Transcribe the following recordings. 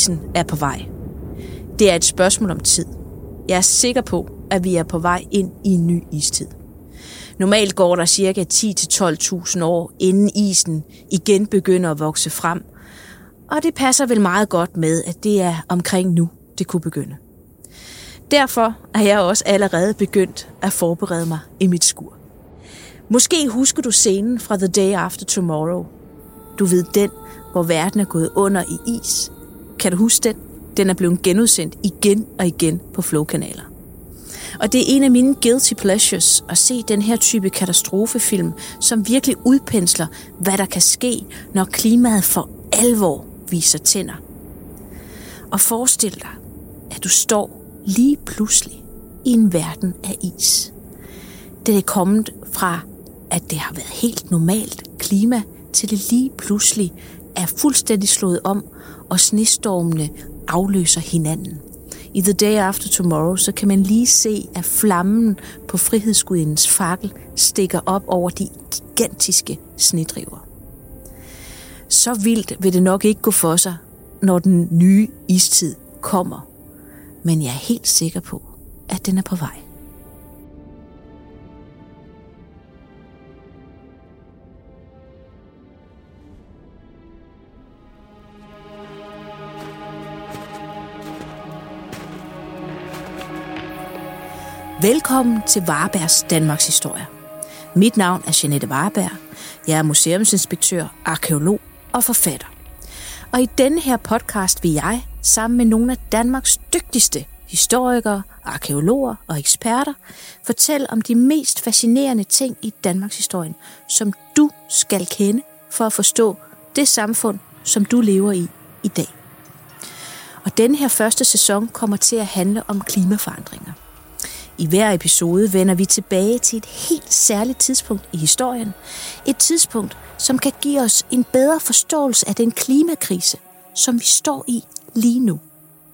Krisen er på vej. Det er et spørgsmål om tid. Jeg er sikker på, at vi er på vej ind i en ny istid. Normalt går der ca. 10-12.000 år, inden isen igen begynder at vokse frem, og det passer vel meget godt med, at det er omkring nu, det kunne begynde. Derfor er jeg også allerede begyndt at forberede mig i mit skur. Måske husker du scenen fra The Day After Tomorrow. Du ved den, hvor verden er gået under i is. Kan du huske den? Den er blevet genudsendt igen og igen på Flow-kanaler. Og det er en af mine guilty pleasures at se den her type katastrofefilm, som virkelig udpensler, hvad der kan ske, når klimaet for alvor viser tænder. Og forestil dig, at du står lige pludselig i en verden af is. Det er kommet fra, at det har været helt normalt klima, til det lige pludselig er fuldstændig slået om, og snestormene afløser hinanden. I The Day After Tomorrow, så kan man lige se, at flammen på frihedsgudindens fakkel stikker op over de gigantiske snedriver. Så vildt vil det nok ikke gå for sig, når den nye istid kommer. Men jeg er helt sikker på, at den er på vej. Velkommen til Varebergs Danmarks Historie. Mit navn er Jeanette Vareberg. Jeg er museumsinspektør, arkeolog og forfatter. Og i denne her podcast vil jeg, sammen med nogle af Danmarks dygtigste historikere, arkeologer og eksperter, fortælle om de mest fascinerende ting i Danmarks historie, som du skal kende for at forstå det samfund, som du lever i i dag. Og denne her første sæson kommer til at handle om klimaforandringer. I hver episode vender vi tilbage til et helt særligt tidspunkt i historien. Et tidspunkt, som kan give os en bedre forståelse af den klimakrise, som vi står i lige nu.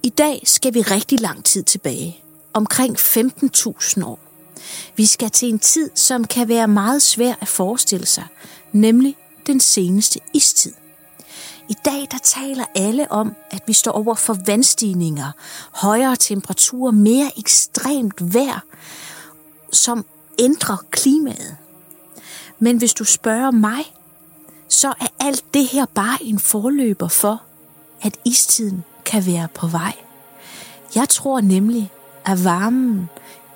I dag skal vi rigtig lang tid tilbage. Omkring 15.000 år. Vi skal til en tid, som kan være meget svær at forestille sig, nemlig den seneste istid. I dag der taler alle om, at vi står over for vandstigninger, højere temperaturer, mere ekstremt vejr, som ændrer klimaet. Men hvis du spørger mig, så er alt det her bare en forløber for, at istiden kan være på vej. Jeg tror nemlig, at varmen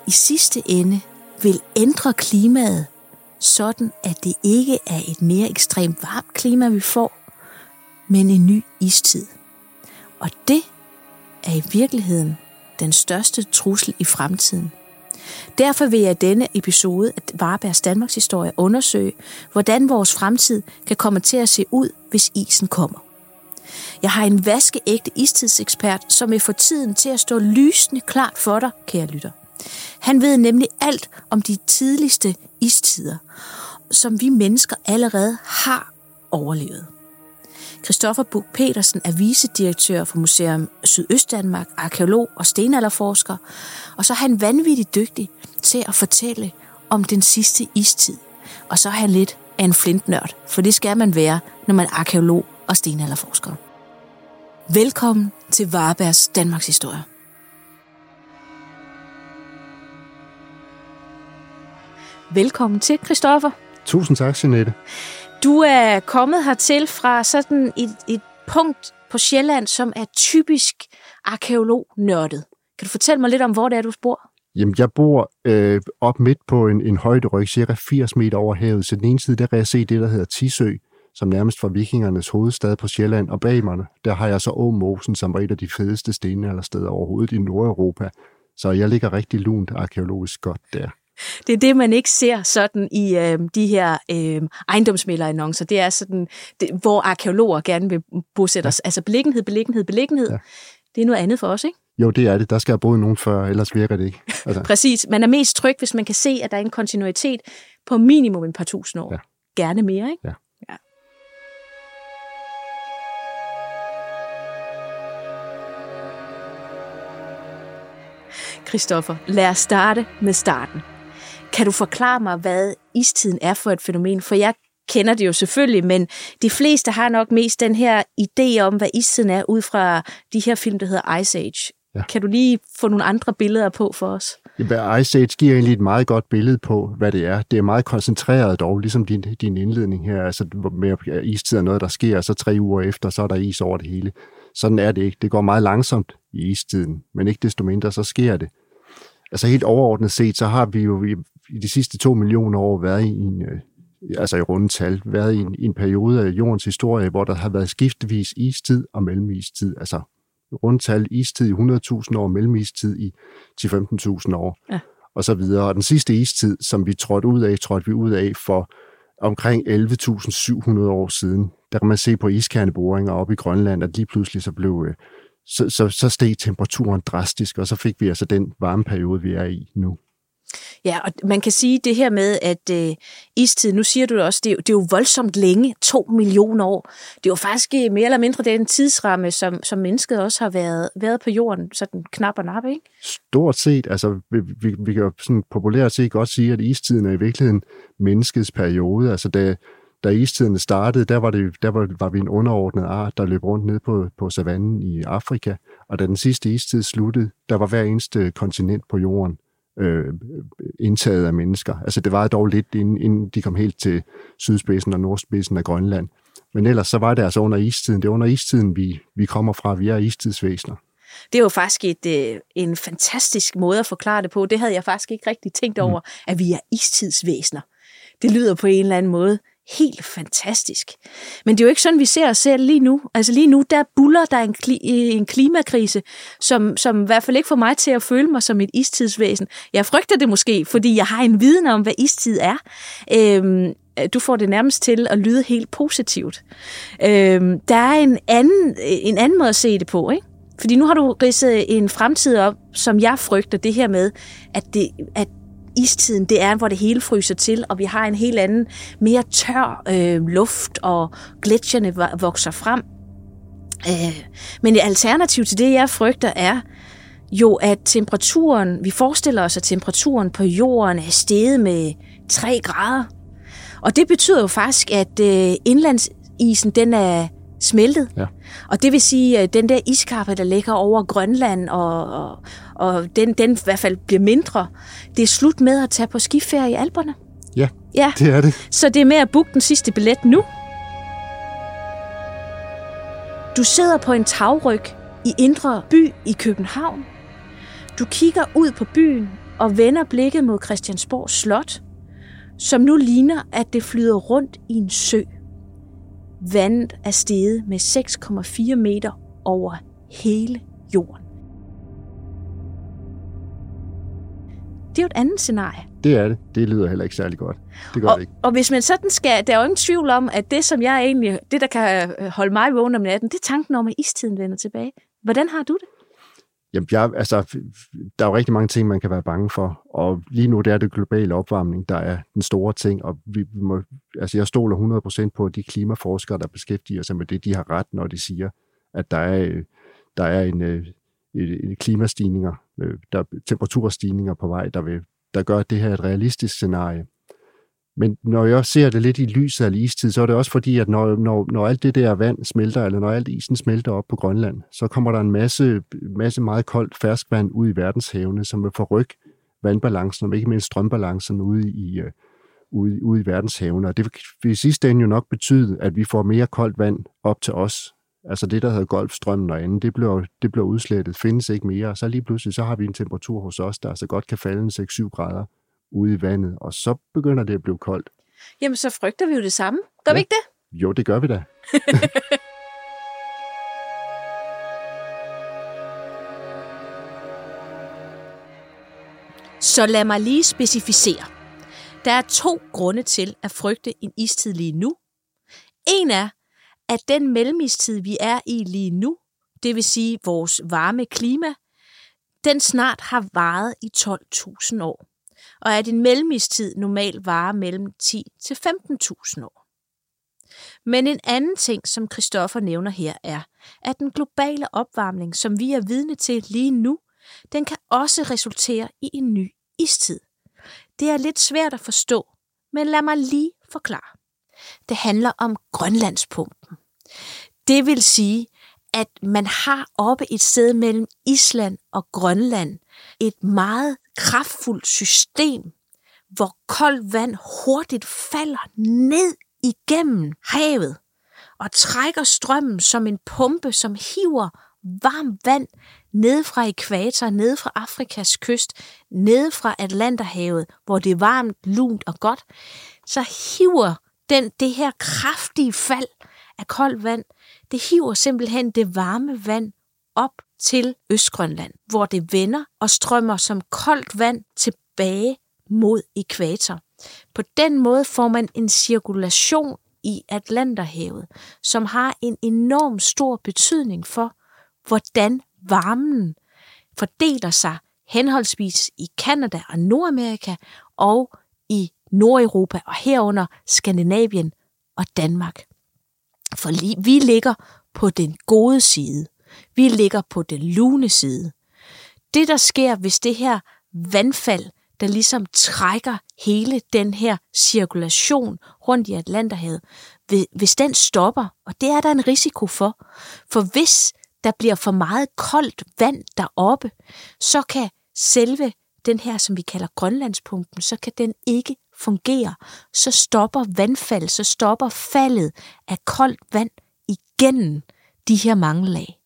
i sidste ende vil ændre klimaet, sådan at det ikke er et mere ekstremt varmt klima, vi får, men en ny istid. Og det er i virkeligheden den største trussel i fremtiden. Derfor vil jeg denne episode af Varebergs Danmarks Historie undersøge, hvordan vores fremtid kan komme til at se ud, hvis isen kommer. Jeg har en vaskeægte istidsekspert, som vil få tiden til at stå lysende klart for dig, kære lytter. Han ved nemlig alt om de tidligste istider, som vi mennesker allerede har overlevet. Christoffer Buk Petersen er vicedirektør for Museum Sydøstdanmark, arkeolog og stenalderforsker, og så er han vanvittigt dygtig til at fortælle om den sidste istid. Og så er han lidt af en flintnørd, for det skal man være, når man er arkeolog og stenalderforsker. Velkommen til Varebergs Danmarks Historie. Velkommen til, Christoffer. Tusind tak, Jeanette. Du er kommet hertil fra sådan et, et punkt på Sjælland, som er typisk arkeolognørdet. Kan du fortælle mig lidt om, hvor det er, du bor? Jamen, jeg bor øh, op midt på en, en højderyg, cirka 80 meter over havet. Så den ene side, der kan jeg se det, der hedder Tisø, som nærmest var vikingernes hovedstad på Sjælland. Og bag mig, der har jeg så Åmosen, som var et af de fedeste stenaldersteder overhovedet i Nordeuropa. Så jeg ligger rigtig lunt arkeologisk godt der. Det er det, man ikke ser sådan i øh, de her øh, ejendomsmælderannoncer. Det er sådan, det, hvor arkeologer gerne vil bosætte os. Ja. Altså beliggenhed, beliggenhed, beliggenhed. Ja. Det er noget andet for os, ikke? Jo, det er det. Der skal have boet nogen før, ellers virker det ikke. Altså. Præcis. Man er mest tryg, hvis man kan se, at der er en kontinuitet på minimum et par tusind år. Ja. Gerne mere, ikke? Ja. ja. Christoffer, lad os starte med starten. Kan du forklare mig, hvad istiden er for et fænomen? For jeg kender det jo selvfølgelig, men de fleste har nok mest den her idé om, hvad istiden er, ud fra de her film, der hedder Ice Age. Ja. Kan du lige få nogle andre billeder på for os? Ja, Ice Age giver egentlig et meget godt billede på, hvad det er. Det er meget koncentreret dog, ligesom din, din indledning her. Altså med istid er noget, der sker, og så tre uger efter, så er der is over det hele. Sådan er det ikke. Det går meget langsomt i istiden, men ikke desto mindre, så sker det. Altså helt overordnet set, så har vi jo i, de sidste to millioner år været i en, øh, altså i runde tal, været i en, i en periode af jordens historie, hvor der har været skiftevis istid og mellemistid. Altså rundtal istid i 100.000 år, mellemistid i 10-15.000 år, ja. og så videre. Og den sidste istid, som vi trådte ud af, trådte vi ud af for omkring 11.700 år siden. Der kan man se på iskerneboringer op i Grønland, at lige pludselig så blev øh, så, så, så steg temperaturen drastisk, og så fik vi altså den varmeperiode, vi er i nu. Ja, og man kan sige det her med, at øh, istid, nu siger du det også, det er, det er jo voldsomt længe, to millioner år. Det er jo faktisk øh, mere eller mindre den tidsramme, som, som mennesket også har været, været på jorden, sådan knap og nap, ikke? Stort set, altså vi, vi, vi kan jo sådan populært set godt sige, at istiden er i virkeligheden menneskets periode. Altså da, da istiden startede, der var, det, der var, var vi en underordnet art, der løb rundt ned på, på savannen i Afrika, og da den sidste istid sluttede, der var hver eneste kontinent på jorden øh, indtaget af mennesker. Altså det var dog lidt, inden, inden de kom helt til sydspidsen og nordspidsen af Grønland. Men ellers så var det altså under istiden. Det er under istiden, vi, vi kommer fra. Vi er istidsvæsener. Det er jo faktisk et, øh, en fantastisk måde at forklare det på. Det havde jeg faktisk ikke rigtig tænkt over, mm. at vi er istidsvæsener. Det lyder på en eller anden måde helt fantastisk. Men det er jo ikke sådan, vi ser os selv lige nu. Altså lige nu, der buller der en, kli- en klimakrise, som, som i hvert fald ikke får mig til at føle mig som et istidsvæsen. Jeg frygter det måske, fordi jeg har en viden om, hvad istid er. Øhm, du får det nærmest til at lyde helt positivt. Øhm, der er en anden, en anden måde at se det på, ikke? Fordi nu har du ridset en fremtid op, som jeg frygter det her med, at, det, at istiden, det er, hvor det hele fryser til, og vi har en helt anden, mere tør øh, luft, og gletsjerne vokser frem. Øh, men et alternativ til det, jeg frygter, er jo, at temperaturen, vi forestiller os, at temperaturen på jorden er steget med 3 grader. Og det betyder jo faktisk, at øh, indlandsisen, den er smeltet. Ja. Og det vil sige, at den der iskappe, der ligger over Grønland, og, og, og den, den i hvert fald bliver mindre, det er slut med at tage på skiferie i Alperne. Ja, ja, det er det. Så det er med at booke den sidste billet nu. Du sidder på en tagryg i Indre By i København. Du kigger ud på byen og vender blikket mod Christiansborg Slot, som nu ligner, at det flyder rundt i en sø. Vandet er steget med 6,4 meter over hele jorden. Det er jo et andet scenarie. Det er det. Det lyder heller ikke særlig godt. Det gør og, det ikke. Og hvis man sådan skal, der er jo ingen tvivl om, at det, som jeg egentlig, det der kan holde mig vågen om natten, det er tanken om, at istiden vender tilbage. Hvordan har du det? Jamen, jeg, altså, der er jo rigtig mange ting, man kan være bange for, og lige nu der er det globale opvarmning, der er den store ting, og vi må, altså, jeg stoler 100% på, de klimaforskere, der beskæftiger sig med det, de har ret, når de siger, at der er, øh, der er en, øh, en, en klimastigninger, øh, der er temperaturstigninger på vej, der, vil, der gør, at det her er et realistisk scenarie. Men når jeg ser det lidt i lyset af istid, så er det også fordi, at når, når, når alt det der vand smelter, eller når alt isen smelter op på Grønland, så kommer der en masse, masse meget koldt ferskvand ud i verdenshavene, som vil forrykke vandbalancen, og ikke mindst strømbalancen ude i, øh, ude, ude i verdenshavene. Og det vil i sidste ende jo nok betyde, at vi får mere koldt vand op til os. Altså det, der hedder Golfstrømmen og andet, det bliver, det bliver udslettet, findes ikke mere. Så lige pludselig, så har vi en temperatur hos os, der altså godt kan falde 6-7 grader ude i vandet, og så begynder det at blive koldt. Jamen, så frygter vi jo det samme. Gør ja. vi ikke det? Jo, det gør vi da. så lad mig lige specificere. Der er to grunde til at frygte en istid lige nu. En er, at den mellemistid, vi er i lige nu, det vil sige vores varme klima, den snart har varet i 12.000 år og at en mellemistid normalt varer mellem 10 til 15.000 år. Men en anden ting, som Christoffer nævner her, er, at den globale opvarmning, som vi er vidne til lige nu, den kan også resultere i en ny istid. Det er lidt svært at forstå, men lad mig lige forklare. det handler om Grønlandspumpen. Det vil sige, at man har oppe et sted mellem Island og Grønland et meget kraftfuldt system, hvor koldt vand hurtigt falder ned igennem havet og trækker strømmen som en pumpe, som hiver varmt vand ned fra ekvator, ned fra Afrikas kyst, ned fra Atlanterhavet, hvor det er varmt, lunt og godt, så hiver den, det her kraftige fald af koldt vand, det hiver simpelthen det varme vand op til Østgrønland, hvor det vender og strømmer som koldt vand tilbage mod ekvator. På den måde får man en cirkulation i Atlanterhavet, som har en enorm stor betydning for, hvordan varmen fordeler sig henholdsvis i Kanada og Nordamerika og i Nordeuropa og herunder Skandinavien og Danmark. For vi ligger på den gode side. Vi ligger på den lune side. Det, der sker, hvis det her vandfald, der ligesom trækker hele den her cirkulation rundt i Atlanterhavet, hvis den stopper, og det er der en risiko for, for hvis der bliver for meget koldt vand deroppe, så kan selve den her, som vi kalder Grønlandspumpen, så kan den ikke fungere. Så stopper vandfald, så stopper faldet af koldt vand igennem de her mange lag.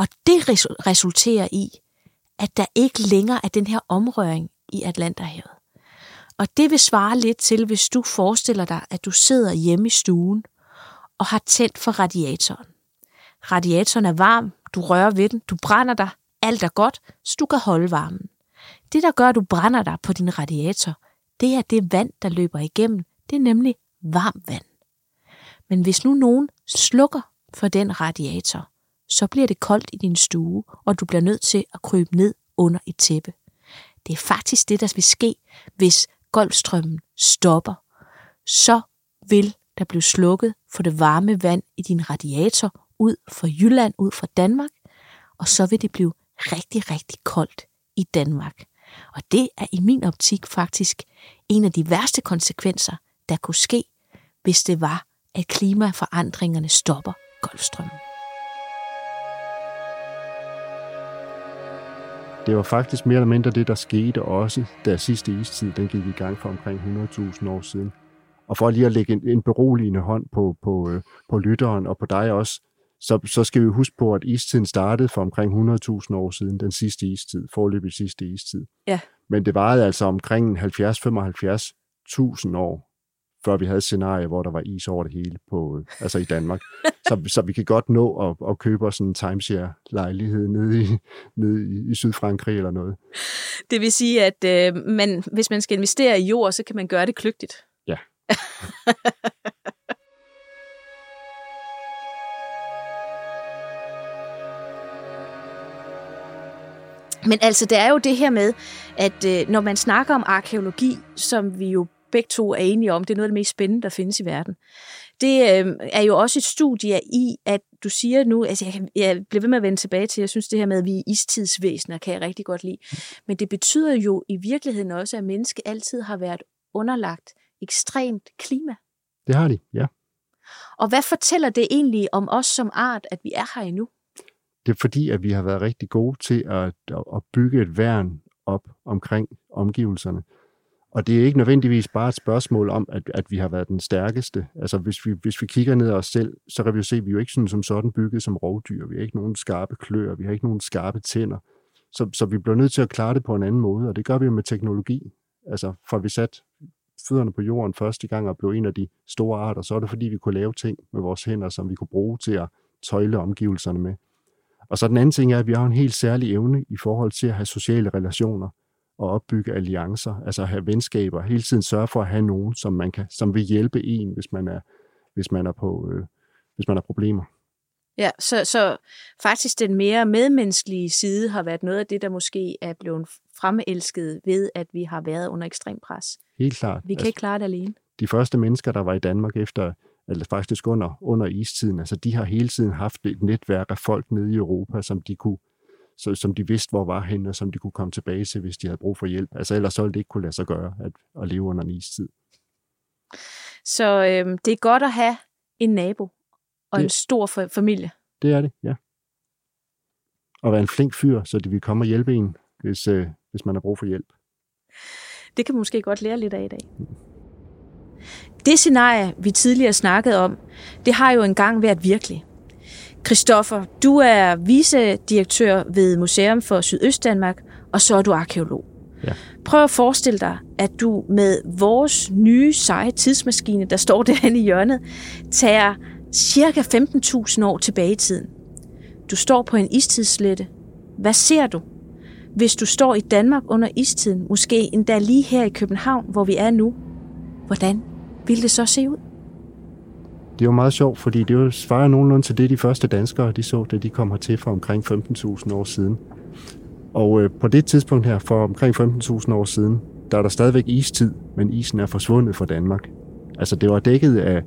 Og det resulterer i, at der ikke længere er den her omrøring i Atlanterhavet. Og det vil svare lidt til, hvis du forestiller dig, at du sidder hjemme i stuen og har tændt for radiatoren. Radiatoren er varm, du rører ved den, du brænder dig, alt er godt, så du kan holde varmen. Det, der gør, at du brænder dig på din radiator, det er det vand, der løber igennem. Det er nemlig varmt vand. Men hvis nu nogen slukker for den radiator, så bliver det koldt i din stue, og du bliver nødt til at krybe ned under et tæppe. Det er faktisk det, der vil ske, hvis Golfstrømmen stopper. Så vil der blive slukket for det varme vand i din radiator ud fra Jylland, ud fra Danmark, og så vil det blive rigtig, rigtig koldt i Danmark. Og det er i min optik faktisk en af de værste konsekvenser, der kunne ske, hvis det var, at klimaforandringerne stopper Golfstrømmen. Det var faktisk mere eller mindre det, der skete også, da sidste istid den gik i gang for omkring 100.000 år siden. Og for lige at lægge en, en beroligende hånd på, på, øh, på lytteren og på dig også, så, så skal vi huske på, at istiden startede for omkring 100.000 år siden, den sidste istid, forløbig sidste istid. Ja. Men det varede altså omkring 70-75.000 år, før vi havde et scenarie, hvor der var is over det hele på, øh, altså i Danmark. så, så vi kan godt nå at, at købe os en timeshare-lejlighed nede, i, nede i, i Sydfrankrig eller noget. Det vil sige, at øh, man, hvis man skal investere i jord, så kan man gøre det kløgtigt. Ja. Men altså, det er jo det her med, at øh, når man snakker om arkeologi, som vi jo begge to er enige om, det er noget af det mest spændende, der findes i verden. Det øh, er jo også et studie i, at du siger nu, altså jeg, jeg bliver ved med at vende tilbage til, jeg synes det her med, at vi er istidsvæsener, kan jeg rigtig godt lide. Men det betyder jo i virkeligheden også, at menneske altid har været underlagt ekstremt klima. Det har de, ja. Og hvad fortæller det egentlig om os som art, at vi er her endnu? Det er fordi, at vi har været rigtig gode til at, at bygge et værn op omkring omgivelserne. Og det er ikke nødvendigvis bare et spørgsmål om, at, at vi har været den stærkeste. Altså hvis vi, hvis vi kigger ned af os selv, så kan vi jo se, at vi er jo ikke sådan, som sådan bygget som rovdyr. Vi har ikke nogen skarpe kløer, vi har ikke nogen skarpe tænder. Så, så vi bliver nødt til at klare det på en anden måde, og det gør vi jo med teknologi. Altså for vi satte fødderne på jorden første gang og blev en af de store arter, så er det fordi, vi kunne lave ting med vores hænder, som vi kunne bruge til at tøjle omgivelserne med. Og så den anden ting er, at vi har en helt særlig evne i forhold til at have sociale relationer og opbygge alliancer, altså have venskaber, hele tiden sørge for at have nogen, som man kan, som vil hjælpe en, hvis man er, hvis man er på, øh, hvis man har problemer. Ja, så, så faktisk den mere medmenneskelige side har været noget af det, der måske er blevet fremelsket ved, at vi har været under ekstrem pres. Helt klart. Vi kan altså, ikke klare det alene. De første mennesker, der var i Danmark efter eller faktisk under, under istiden, altså de har hele tiden haft et netværk af folk nede i Europa, som de kunne så, som de vidste, hvor var henne, og som de kunne komme tilbage til, hvis de havde brug for hjælp. Altså ellers så ville det ikke kunne lade sig gøre at, at leve under en istid. Så øh, det er godt at have en nabo og Det- en stor fa- familie. Det er det, ja. Og være en flink fyr, så de vil komme og hjælpe en, hvis, øh, hvis man har brug for hjælp. Det kan man måske godt lære lidt af i dag. Det scenarie, vi tidligere snakkede om, det har jo engang været virkelig. Christoffer, du er vicedirektør ved Museum for Sydøstdanmark, og så er du arkeolog. Ja. Prøv at forestille dig, at du med vores nye seje tidsmaskine, der står derhen i hjørnet, tager cirka 15.000 år tilbage i tiden. Du står på en istidslette. Hvad ser du? Hvis du står i Danmark under istiden, måske endda lige her i København, hvor vi er nu, hvordan ville det så se ud? Det er jo meget sjovt, fordi det jo svarer nogenlunde til det, de første danskere de så, da de kom hertil for omkring 15.000 år siden. Og øh, på det tidspunkt her, for omkring 15.000 år siden, der er der stadigvæk istid, men isen er forsvundet fra Danmark. Altså det var dækket af,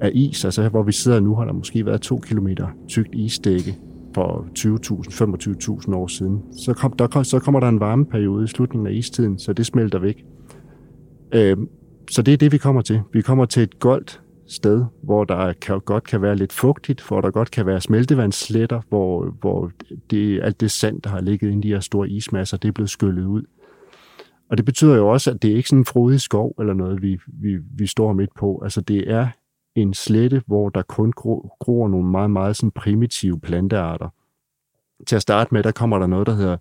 af is, altså her, hvor vi sidder nu, har der måske været to kilometer tykt isdække for 20.000, 25.000 år siden. Så, kom, der, så kommer der en varmeperiode i slutningen af istiden, så det smelter væk. Øh, så det er det, vi kommer til. Vi kommer til et goldt sted, hvor der kan, godt kan være lidt fugtigt, hvor der godt kan være smeltevandssletter, hvor, hvor det, alt det sand, der har ligget inde i de her store ismasser, det er blevet skyllet ud. Og det betyder jo også, at det er ikke sådan en frodig skov eller noget, vi, vi, vi står midt på. Altså det er en slette, hvor der kun gro, gror nogle meget, meget sådan primitive plantearter. Til at starte med, der kommer der noget, der hedder,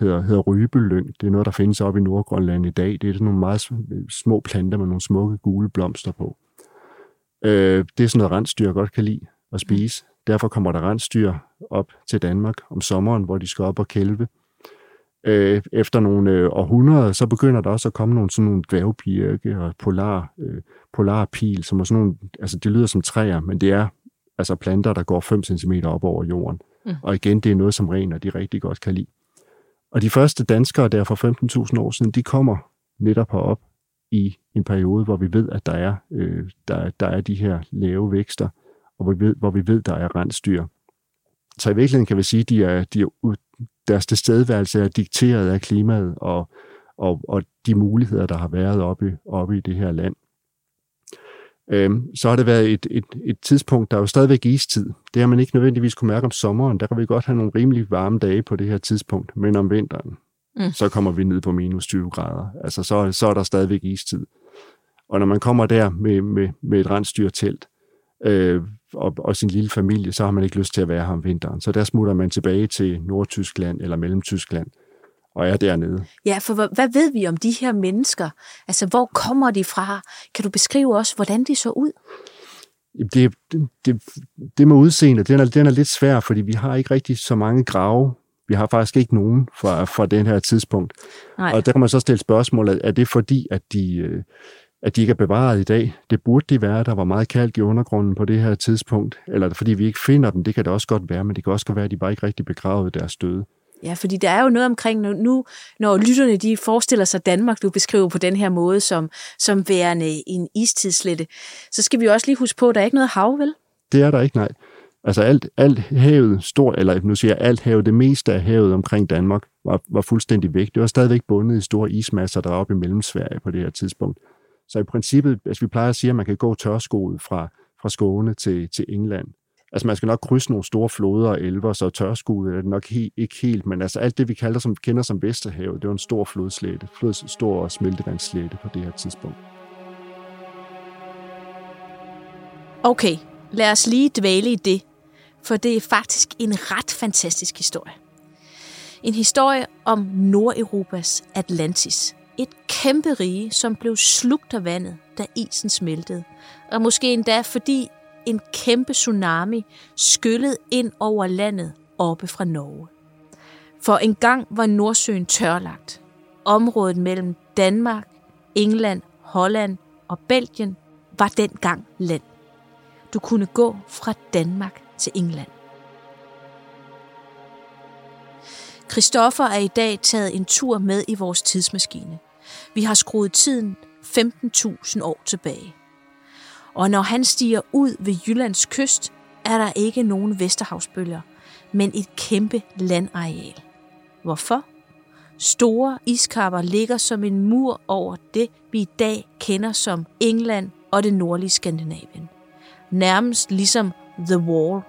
hedder, hedder rybelyng. Det er noget, der findes oppe i Nordgrønland i dag. Det er sådan nogle meget små planter med nogle smukke gule blomster på. Øh, det er sådan noget, rensdyr godt kan lide at spise. Derfor kommer der rensdyr op til Danmark om sommeren, hvor de skal op og kælve. Øh, efter nogle øh, århundreder, så begynder der også at komme nogle sådan nogle dværgbirke og polar, øh, polarpil, som er sådan nogle, altså det lyder som træer, men det er altså planter, der går 5 cm op over jorden. Mm. Og igen, det er noget, som rener de rigtig godt kan lide. Og de første danskere der for 15.000 år siden, de kommer netop herop i en periode, hvor vi ved, at der er, øh, der, der er de her lave vækster, og hvor vi ved, hvor vi ved der er rensdyr. Så i virkeligheden kan vi sige, at de er, de er, deres tilstedeværelse er dikteret af klimaet og, og, og de muligheder, der har været oppe, oppe i det her land. Øhm, så har det været et, et, et tidspunkt, der er jo stadigvæk istid. Det har man ikke nødvendigvis kunne mærke om sommeren. Der kan vi godt have nogle rimelig varme dage på det her tidspunkt. Men om vinteren, Mm. så kommer vi ned på minus 20 grader. Altså så, så er der stadigvæk istid. Og når man kommer der med, med, med et rensdyrtelt øh, og, og sin lille familie, så har man ikke lyst til at være her om vinteren. Så der smutter man tilbage til Nordtyskland eller Mellemtyskland og er dernede. Ja, for hvad, hvad ved vi om de her mennesker? Altså, hvor kommer de fra? Kan du beskrive os, hvordan de så ud? Det, det, det, det med udseende, den er, den er lidt svær, fordi vi har ikke rigtig så mange grave. Vi har faktisk ikke nogen fra, fra den her tidspunkt. Nej. Og der kan man så stille spørgsmålet, er det fordi, at de, øh, at de ikke er bevaret i dag? Det burde de være. Der var meget kalk i undergrunden på det her tidspunkt. Eller er det fordi vi ikke finder dem? Det kan det også godt være, men det kan også godt være, at de bare ikke rigtig begravet deres døde. Ja, fordi der er jo noget omkring nu- nu, når lytterne de forestiller sig Danmark, du beskriver på den her måde, som, som værende en istidslette, så skal vi også lige huske på, at der er ikke noget hav, vel? Det er der ikke, nej. Altså alt, alt havet, stor, eller nu siger jeg alt havet, det meste af havet omkring Danmark, var, var fuldstændig væk. Det var stadigvæk bundet i store ismasser, der oppe i Mellemsverige på det her tidspunkt. Så i princippet, altså vi plejer at sige, at man kan gå tørskoet fra, fra Skåne til, til England. Altså man skal nok krydse nogle store floder og elver, så tørskoet er det nok he, ikke helt, men altså alt det, vi kalder som, kender som Vesterhavet, det var en stor flodslette, flod, stor smeltevandslette på det her tidspunkt. Okay, lad os lige dvæle i det, for det er faktisk en ret fantastisk historie. En historie om Nordeuropas Atlantis. Et kæmpe rige, som blev slugt af vandet, da isen smeltede. Og måske endda fordi en kæmpe tsunami skyllede ind over landet oppe fra Norge. For engang var Nordsøen tørlagt. Området mellem Danmark, England, Holland og Belgien var dengang land. Du kunne gå fra Danmark til England. Christoffer er i dag taget en tur med i vores tidsmaskine. Vi har skruet tiden 15.000 år tilbage. Og når han stiger ud ved Jyllands kyst, er der ikke nogen Vesterhavsbølger, men et kæmpe landareal. Hvorfor? Store iskapper ligger som en mur over det, vi i dag kender som England, og det nordlige Skandinavien. Nærmest ligesom The Wall,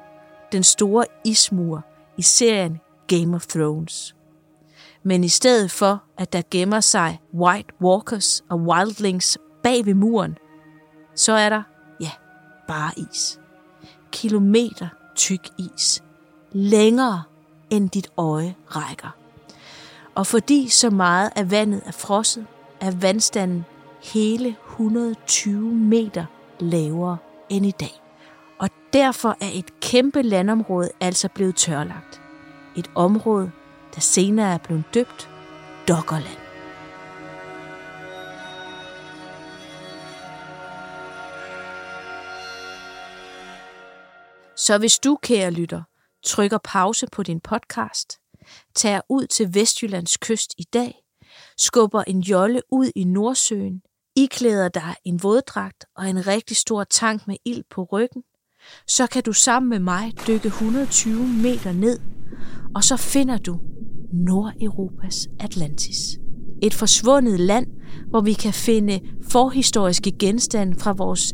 den store ismur i serien Game of Thrones. Men i stedet for, at der gemmer sig White Walkers og Wildlings bag ved muren, så er der, ja, bare is. Kilometer tyk is. Længere end dit øje rækker. Og fordi så meget af vandet er frosset, er vandstanden hele 120 meter lavere end i dag. Og derfor er et kæmpe landområde altså blevet tørlagt. Et område, der senere er blevet døbt Dokkerland. Så hvis du, kære lytter, trykker pause på din podcast, tager ud til Vestjyllands kyst i dag, skubber en jolle ud i Nordsøen, iklæder dig en våddragt og en rigtig stor tank med ild på ryggen, så kan du sammen med mig dykke 120 meter ned, og så finder du Nordeuropas Atlantis. Et forsvundet land, hvor vi kan finde forhistoriske genstande fra vores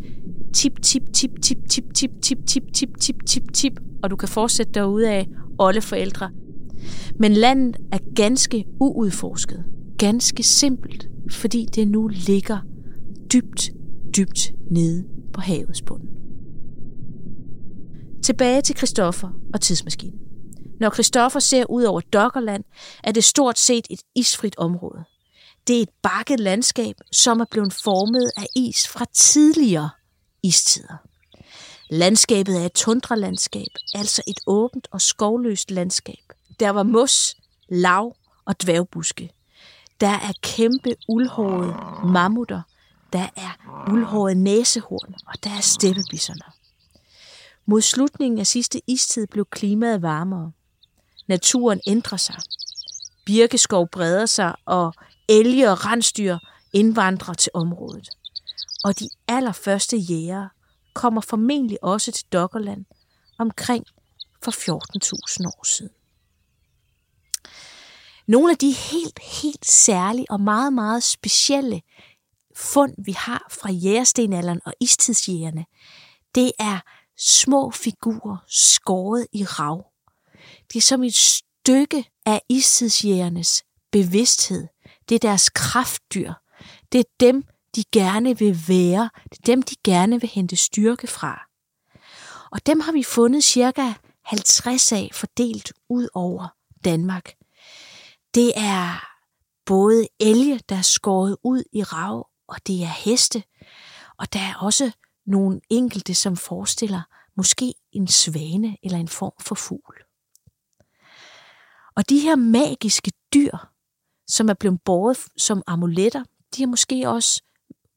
tip, tip, tip, tip, tip, tip, tip, tip, tip, tip, tip, tip, og du kan fortsætte derude af forældre. Men landet er ganske uudforsket. Ganske simpelt, fordi det nu ligger dybt, dybt nede på havets bund. Tilbage til Christoffer og tidsmaskinen. Når Christoffer ser ud over Dokkerland, er det stort set et isfrit område. Det er et bakket landskab, som er blevet formet af is fra tidligere istider. Landskabet er et tundralandskab, altså et åbent og skovløst landskab. Der var mos, lav og dværgbuske. Der er kæmpe uldhårede mammutter. Der er uldhårede næsehorn, og der er steppebisserne. Mod slutningen af sidste istid blev klimaet varmere. Naturen ændrer sig. Birkeskov breder sig, og elge og rensdyr indvandrer til området. Og de allerførste jæger kommer formentlig også til Dokkerland omkring for 14.000 år siden. Nogle af de helt, helt særlige og meget, meget specielle fund, vi har fra jægerstenalderen og istidsjægerne, det er små figurer skåret i rav. Det er som et stykke af istidsjægernes bevidsthed. Det er deres kraftdyr. Det er dem, de gerne vil være. Det er dem, de gerne vil hente styrke fra. Og dem har vi fundet cirka 50 af fordelt ud over Danmark. Det er både elge, der er skåret ud i rav, og det er heste. Og der er også nogle enkelte, som forestiller måske en svane eller en form for fugl. Og de her magiske dyr, som er blevet båret som amuletter, de har måske også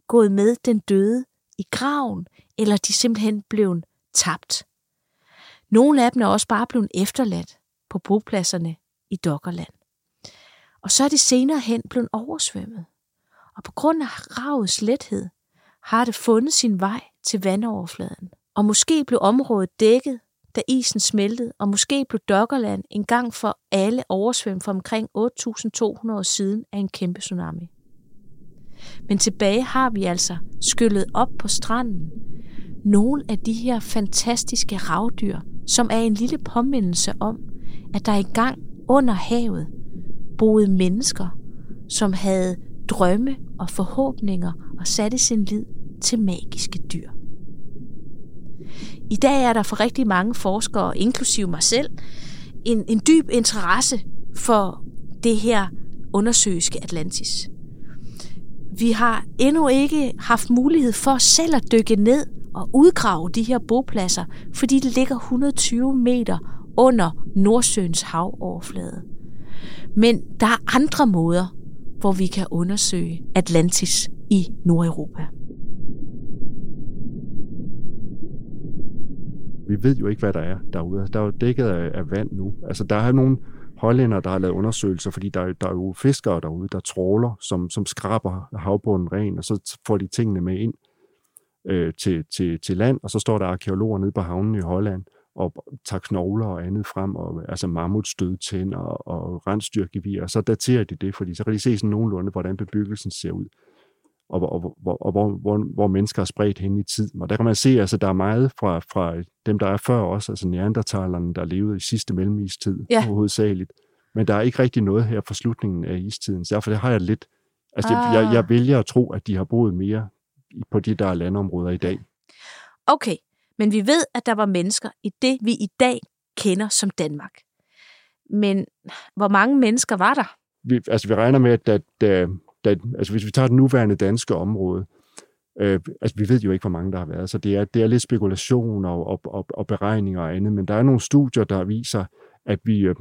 gået med den døde i graven, eller de simpelthen blevet tabt. Nogle af dem er også bare blevet efterladt på bopladserne i Dokkerland. Og så er det senere hen blevet oversvømmet. Og på grund af ravets lethed har det fundet sin vej til vandoverfladen. Og måske blev området dækket, da isen smeltede, og måske blev Dokkerland en gang for alle oversvømmet for omkring 8.200 år siden af en kæmpe tsunami. Men tilbage har vi altså skyllet op på stranden nogle af de her fantastiske ravdyr, som er en lille påmindelse om, at der engang under havet boede mennesker, som havde drømme og forhåbninger og satte sin lid til magiske dyr. I dag er der for rigtig mange forskere, inklusive mig selv, en, en dyb interesse for det her undersøgelske Atlantis. Vi har endnu ikke haft mulighed for selv at dykke ned og udgrave de her bopladser, fordi det ligger 120 meter under Nordsøens havoverflade. Men der er andre måder, hvor vi kan undersøge Atlantis i Nordeuropa. Vi ved jo ikke, hvad der er derude. Altså, der er jo dækket af, af vand nu. Altså, der er nogle hollænder, der har lavet undersøgelser, fordi der, der er jo fiskere derude, der tråler, som, som skraber havbunden ren, og så får de tingene med ind øh, til, til, til land, og så står der arkeologer nede på havnen i Holland, og tager knogler og andet frem, og, altså mammutstødtænder og rensdyrgevir, og så daterer de det, fordi så kan de se sådan nogenlunde, hvordan bebyggelsen ser ud og, og, og, og hvor, hvor, hvor mennesker er spredt hen i tid. Og der kan man se, at altså, der er meget fra, fra dem, der er før os, altså neandertalerne, der levede i sidste mellemistid ja. hovedsageligt. Men der er ikke rigtig noget her for slutningen af istiden. Så derfor har jeg lidt... Altså, ah. jeg, jeg vælger at tro, at de har boet mere på de der landområder i dag. Okay, men vi ved, at der var mennesker i det, vi i dag kender som Danmark. Men hvor mange mennesker var der? Vi, altså, vi regner med, at da, da, da, altså, hvis vi tager det nuværende danske område, øh, altså, vi ved jo ikke, hvor mange der har været, så det er, det er lidt spekulation og, og, og, og beregninger og andet, men der er nogle studier, der viser, at vi øh,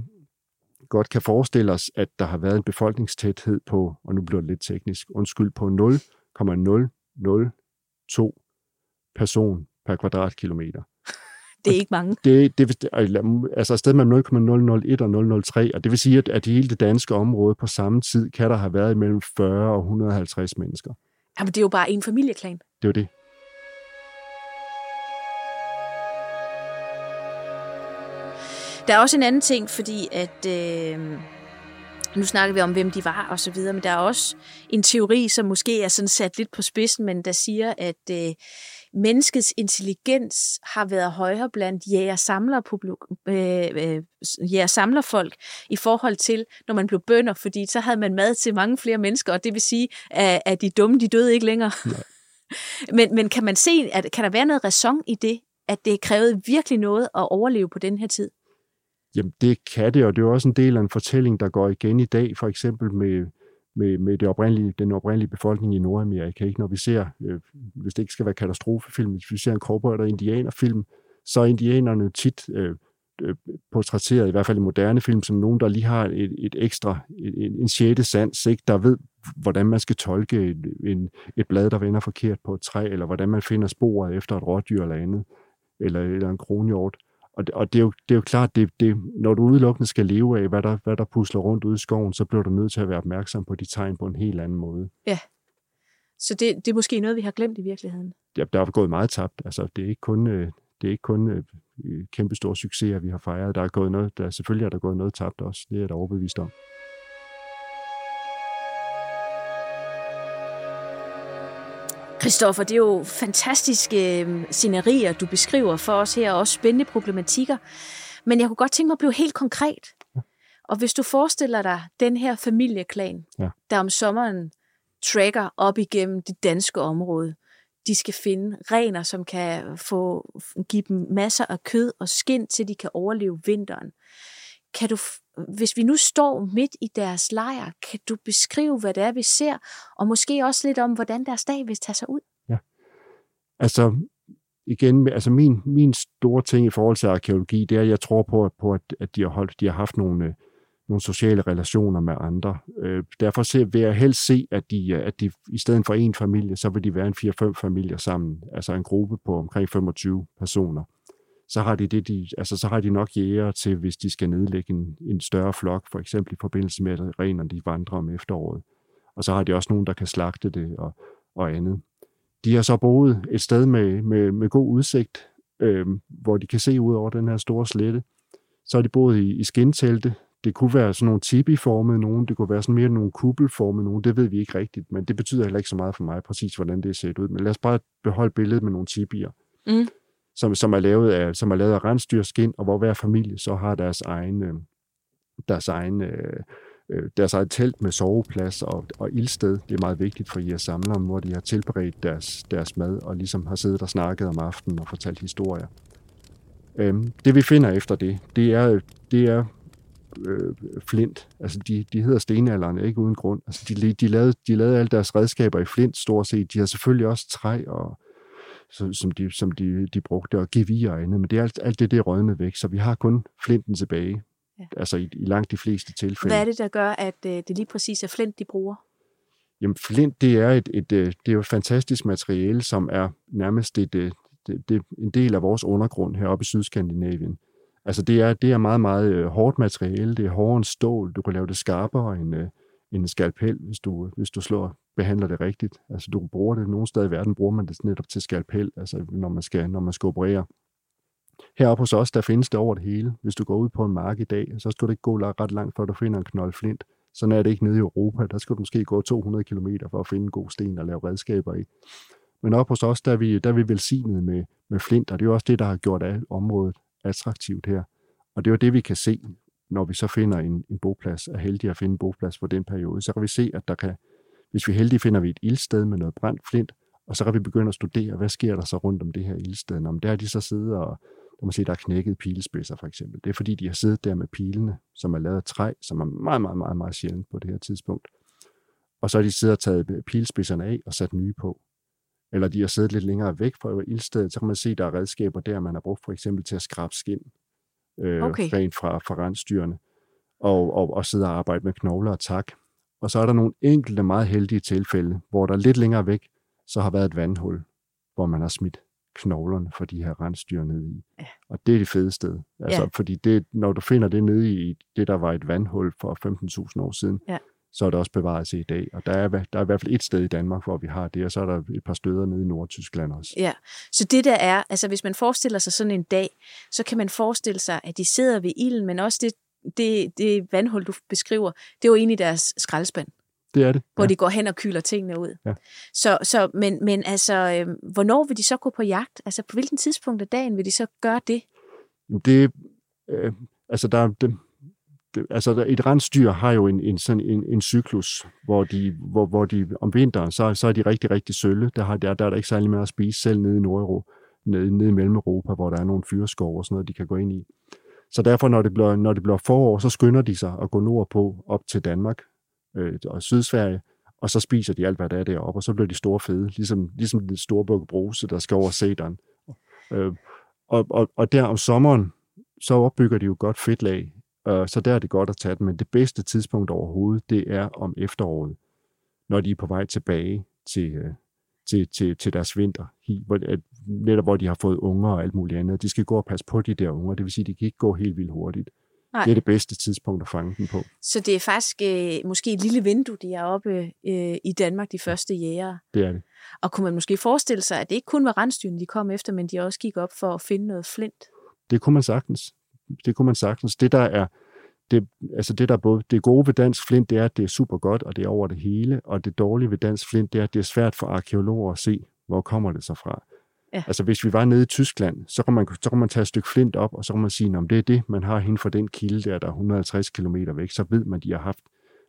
godt kan forestille os, at der har været en befolkningstæthed på, og nu bliver det lidt teknisk, undskyld, på 0,002 person per kvadratkilometer. Det er ikke mange. Det, det, altså et sted mellem 0,001 og 003, og det vil sige, at, at hele det danske område på samme tid kan der have været mellem 40 og 150 mennesker. Jamen, det er jo bare en familieklan. Det er det. Der er også en anden ting, fordi at... Øh, nu snakker vi om, hvem de var og så videre, men der er også en teori, som måske er sådan sat lidt på spidsen, men der siger, at øh, menneskets intelligens har været højere blandt øh, øh, jæger-samlerfolk i forhold til, når man blev bønder, fordi så havde man mad til mange flere mennesker, og det vil sige, at, at de dumme, de døde ikke længere. men, men kan man se, at kan der være noget ræson i det, at det krævede virkelig noget at overleve på den her tid? Jamen det kan det, og det er også en del af en fortælling, der går igen i dag, for eksempel med med, med det oprindelige, den oprindelige befolkning i Nordamerika. Ikke? Når vi ser, øh, hvis det ikke skal være katastrofefilm, hvis vi ser en cowboy- eller indianerfilm, så er indianerne tit øh, øh, portrætteret, i hvert fald i moderne film, som nogen, der lige har et, et ekstra, en, en sjette sans, ikke? der ved, hvordan man skal tolke et, en, et blad, der vender forkert på et træ, eller hvordan man finder sporet efter et rådyr eller andet, eller, eller en kronhjort. Og, det, og det, er jo, det er jo klart, det, det, når du udelukkende skal leve af, hvad der, hvad der pusler rundt ude i skoven, så bliver du nødt til at være opmærksom på de tegn på en helt anden måde. Ja. Så det, det er måske noget, vi har glemt i virkeligheden? Ja, der er gået meget tabt. Altså, det er ikke kun, øh, det er ikke kun øh, kæmpe store succeser, vi har fejret. Der er gået noget, der, selvfølgelig er der gået noget tabt også. Det er jeg da overbevist om. Christoffer, det er jo fantastiske øh, scenerier, du beskriver for os her, og også spændende problematikker. Men jeg kunne godt tænke mig at blive helt konkret. Ja. Og hvis du forestiller dig den her familieklan, ja. der om sommeren trækker op igennem det danske område, de skal finde rener, som kan få give dem masser af kød og skind, til de kan overleve vinteren. Kan du, hvis vi nu står midt i deres lejr, kan du beskrive, hvad det er, vi ser, og måske også lidt om, hvordan deres dag vil tage sig ud? Ja, altså igen, altså min, min store ting i forhold til arkeologi, det er, at jeg tror på, på at, at de, har holdt, de har haft nogle, øh, nogle sociale relationer med andre. Øh, derfor ser, vil jeg helst se, at de, øh, at de i stedet for en familie, så vil de være en 4-5 familier sammen, altså en gruppe på omkring 25 personer så har de, det, de, altså, så har de nok jæger til, hvis de skal nedlægge en, en større flok, for eksempel i forbindelse med, at renerne de vandrer om efteråret. Og så har de også nogen, der kan slagte det og, og andet. De har så boet et sted med, med, med god udsigt, øh, hvor de kan se ud over den her store slette. Så har de boet i, i skintelte. Det kunne være sådan nogle tibi-formede nogen, det kunne være sådan mere nogle kuppelformede nogen, det ved vi ikke rigtigt, men det betyder heller ikke så meget for mig præcis, hvordan det ser ud. Men lad os bare beholde billedet med nogle tibier. Mm som, som, er lavet af, som er lavet af rensdyrskin, og hvor hver familie så har deres egen, øh, deres egen, øh, øh, deres eget telt med soveplads og, og ildsted. Det er meget vigtigt for jer samlere, hvor de har tilberedt deres, deres mad og ligesom har siddet og snakket om aftenen og fortalt historier. Øhm, det vi finder efter det, det er, det er øh, flint. Altså de, de hedder stenalderen, ikke uden grund. Altså de, de, lavede, de lavede alle deres redskaber i flint stort set. De har selvfølgelig også træ og, som de, som de, de brugte, og gevir og andet, men det er alt, alt det, det er rødnet væk, så vi har kun flinten tilbage, ja. altså i, i langt de fleste tilfælde. Hvad er det, der gør, at øh, det lige præcis er flint, de bruger? Jamen flint, det er, et, et, øh, det er jo et fantastisk materiale, som er nærmest et, øh, det, det, en del af vores undergrund heroppe i Sydskandinavien. Altså det er, det er meget, meget hårdt materiale, det er hårdere end stål, du kan lave det skarpere end, en skalpel, hvis du, hvis du slår, behandler det rigtigt. Altså du bruger det, nogle steder i verden bruger man det netop til skalpel, altså når man skal, når man skal operere. Heroppe hos os, der findes det over det hele. Hvis du går ud på en mark i dag, så skal du ikke gå ret langt, før du finder en knold flint. Sådan er det ikke nede i Europa. Der skal du måske gå 200 km for at finde en god sten og lave redskaber i. Men op hos os, der er vi, der er vi velsignet med, med flint, og det er jo også det, der har gjort af området attraktivt her. Og det er jo det, vi kan se, når vi så finder en, en boplads, er heldige at finde en boplads for den periode. Så kan vi se, at der kan, hvis vi er heldige, finder vi et ildsted med noget brændt flint, og så kan vi begynde at studere, hvad sker der så rundt om det her ildsted. Om der er de så siddet og, der må se, der er knækket pilespidser for eksempel. Det er fordi, de har siddet der med pilene, som er lavet af træ, som er meget, meget, meget, meget sjældent på det her tidspunkt. Og så har de siddet og taget pilspidserne af og sat nye på. Eller de har siddet lidt længere væk fra ildstedet, så kan man se, der er redskaber der, man har brugt for eksempel til at skrabe skin øh, okay. rent fra, fra rensdyrene, og, og, og sidde og arbejde med knogler og tak. Og så er der nogle enkelte meget heldige tilfælde, hvor der lidt længere væk, så har været et vandhul, hvor man har smidt knoglerne for de her rensdyr nede i. Ja. Og det er det fede sted. Altså, ja. Fordi det, når du finder det nede i det, der var et vandhul for 15.000 år siden, ja. så er det også bevaret til i dag. Og der er, der er i hvert fald et sted i Danmark, hvor vi har det, og så er der et par steder nede i Nordtyskland også. Ja, så det der er, altså hvis man forestiller sig sådan en dag, så kan man forestille sig, at de sidder ved ilden, men også det, det, det vandhul, du beskriver, det er jo egentlig deres skraldespand. Det er det. Hvor ja. de går hen og kyler tingene ud. Ja. Så, så, men, men altså, øh, hvornår vil de så gå på jagt? Altså, på hvilken tidspunkt af dagen vil de så gøre det? Det, øh, altså, der, det, det, altså, et rensdyr har jo en, en, sådan en, en cyklus, hvor de, hvor, hvor de om vinteren, så, så er de rigtig, rigtig sølle. Der, har, der, der er der ikke særlig mere at spise selv nede i Nordeuropa, nede, nede i Mellem-Europa, hvor der er nogle fyreskov og sådan noget, de kan gå ind i. Så derfor, når det bliver, når det bliver forår, så skynder de sig at gå nordpå op til Danmark, øh, og Sydsverige, og så spiser de alt, hvad der er deroppe, og så bliver de store fede, ligesom, ligesom den store bukke bruse, der skal over sederen. Øh, og, og, og der om sommeren, så opbygger de jo godt fedtlag, øh, så der er det godt at tage dem, men det bedste tidspunkt overhovedet, det er om efteråret, når de er på vej tilbage til, øh, til, til, til deres vinter, hvor, netop hvor de har fået unger og alt muligt andet. De skal gå og passe på de der unger, det vil sige, at de kan ikke gå helt vildt hurtigt. Nej. Det er det bedste tidspunkt at fange dem på. Så det er faktisk øh, måske et lille vindue, de er oppe øh, i Danmark, de første jæger. Det er det. Og kunne man måske forestille sig, at det ikke kun var rensdyrene, de kom efter, men de også gik op for at finde noget flint? Det kunne man sagtens. Det kunne man sagtens. Det der er, det, altså det, der både, det gode ved dansk flint, det er, at det er super godt, og det er over det hele, og det dårlige ved dansk flint, det er, at det er svært for arkeologer at se, hvor kommer det så fra. Ja. Altså hvis vi var nede i Tyskland, så kan, man, så kan man tage et stykke flint op, og så kan man sige, om det er det, man har hen for den kilde der, der er 150 km væk, så ved man, at de har haft,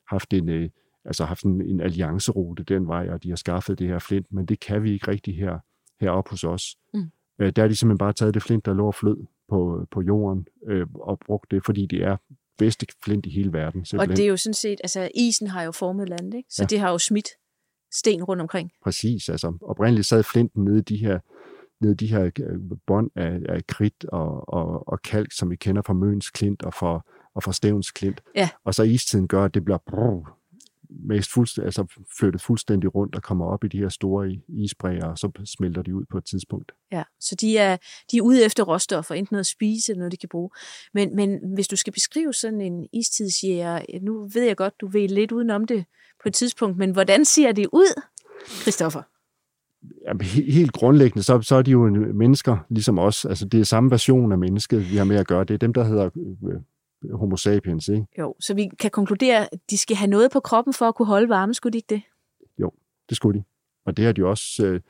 haft en, øh, altså haft en, en alliancerute den vej, og de har skaffet det her flint, men det kan vi ikke rigtig her, heroppe hos os. Mm. Øh, der er de simpelthen bare taget det flint, der lå og flød på, på jorden, øh, og brugt det, fordi det er bedste flint i hele verden. Simpelthen. Og det er jo sådan set, altså isen har jo formet landet, ikke? så ja. det har jo smidt sten rundt omkring. Præcis, altså oprindeligt sad flinten nede i de her ned de her øh, bånd af, af kridt og, og, og kalk, som vi kender fra Møns Klint og fra, og fra Stævns Klint. Ja. Og så istiden gør, at det bliver brrr, mest fuldstændig, altså flyttet fuldstændig rundt og kommer op i de her store isbræger, og så smelter de ud på et tidspunkt. Ja, så de er, de er ude efter råstoffer, enten noget at spise eller noget, de kan bruge. Men, men hvis du skal beskrive sådan en istidsjæger, nu ved jeg godt, du ved lidt udenom det på et tidspunkt, men hvordan ser det ud, Christoffer? Jamen, helt grundlæggende, så, så er de jo mennesker, ligesom os. Altså, det er samme version af mennesket, vi har med at gøre. Det er dem, der hedder øh, homo sapiens, ikke? Jo, så vi kan konkludere, at de skal have noget på kroppen for at kunne holde varme, skulle de ikke det? Jo, det skulle de. Og det har de også... Øh,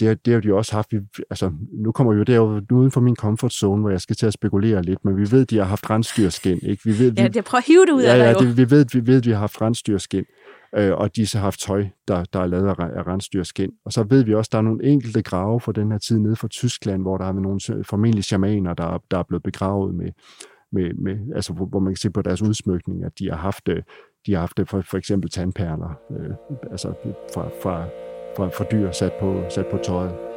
det har, det har de også haft. Vi, altså, nu kommer vi jo derovre uden for min comfort zone, hvor jeg skal til at spekulere lidt, men vi ved, de har haft rensdyrskin. Ikke? Vi ved, vi, ja, jeg prøver at hive det ud ja, af dig ja. Det, vi ved, vi ved, de har haft rensdyrskin øh, og de så har haft tøj, der, der er lavet af rensdyrskin. Og så ved vi også, at der er nogle enkelte grave fra den her tid nede fra Tyskland, hvor der er nogle formentlig shamaner, der, der er blevet begravet med, med, med altså hvor, hvor man kan se på deres udsmykning, at de har haft, øh, de har haft øh, for, for eksempel tandperler, øh, altså fra, fra, fra, fra dyr sat på, sat på tøjet.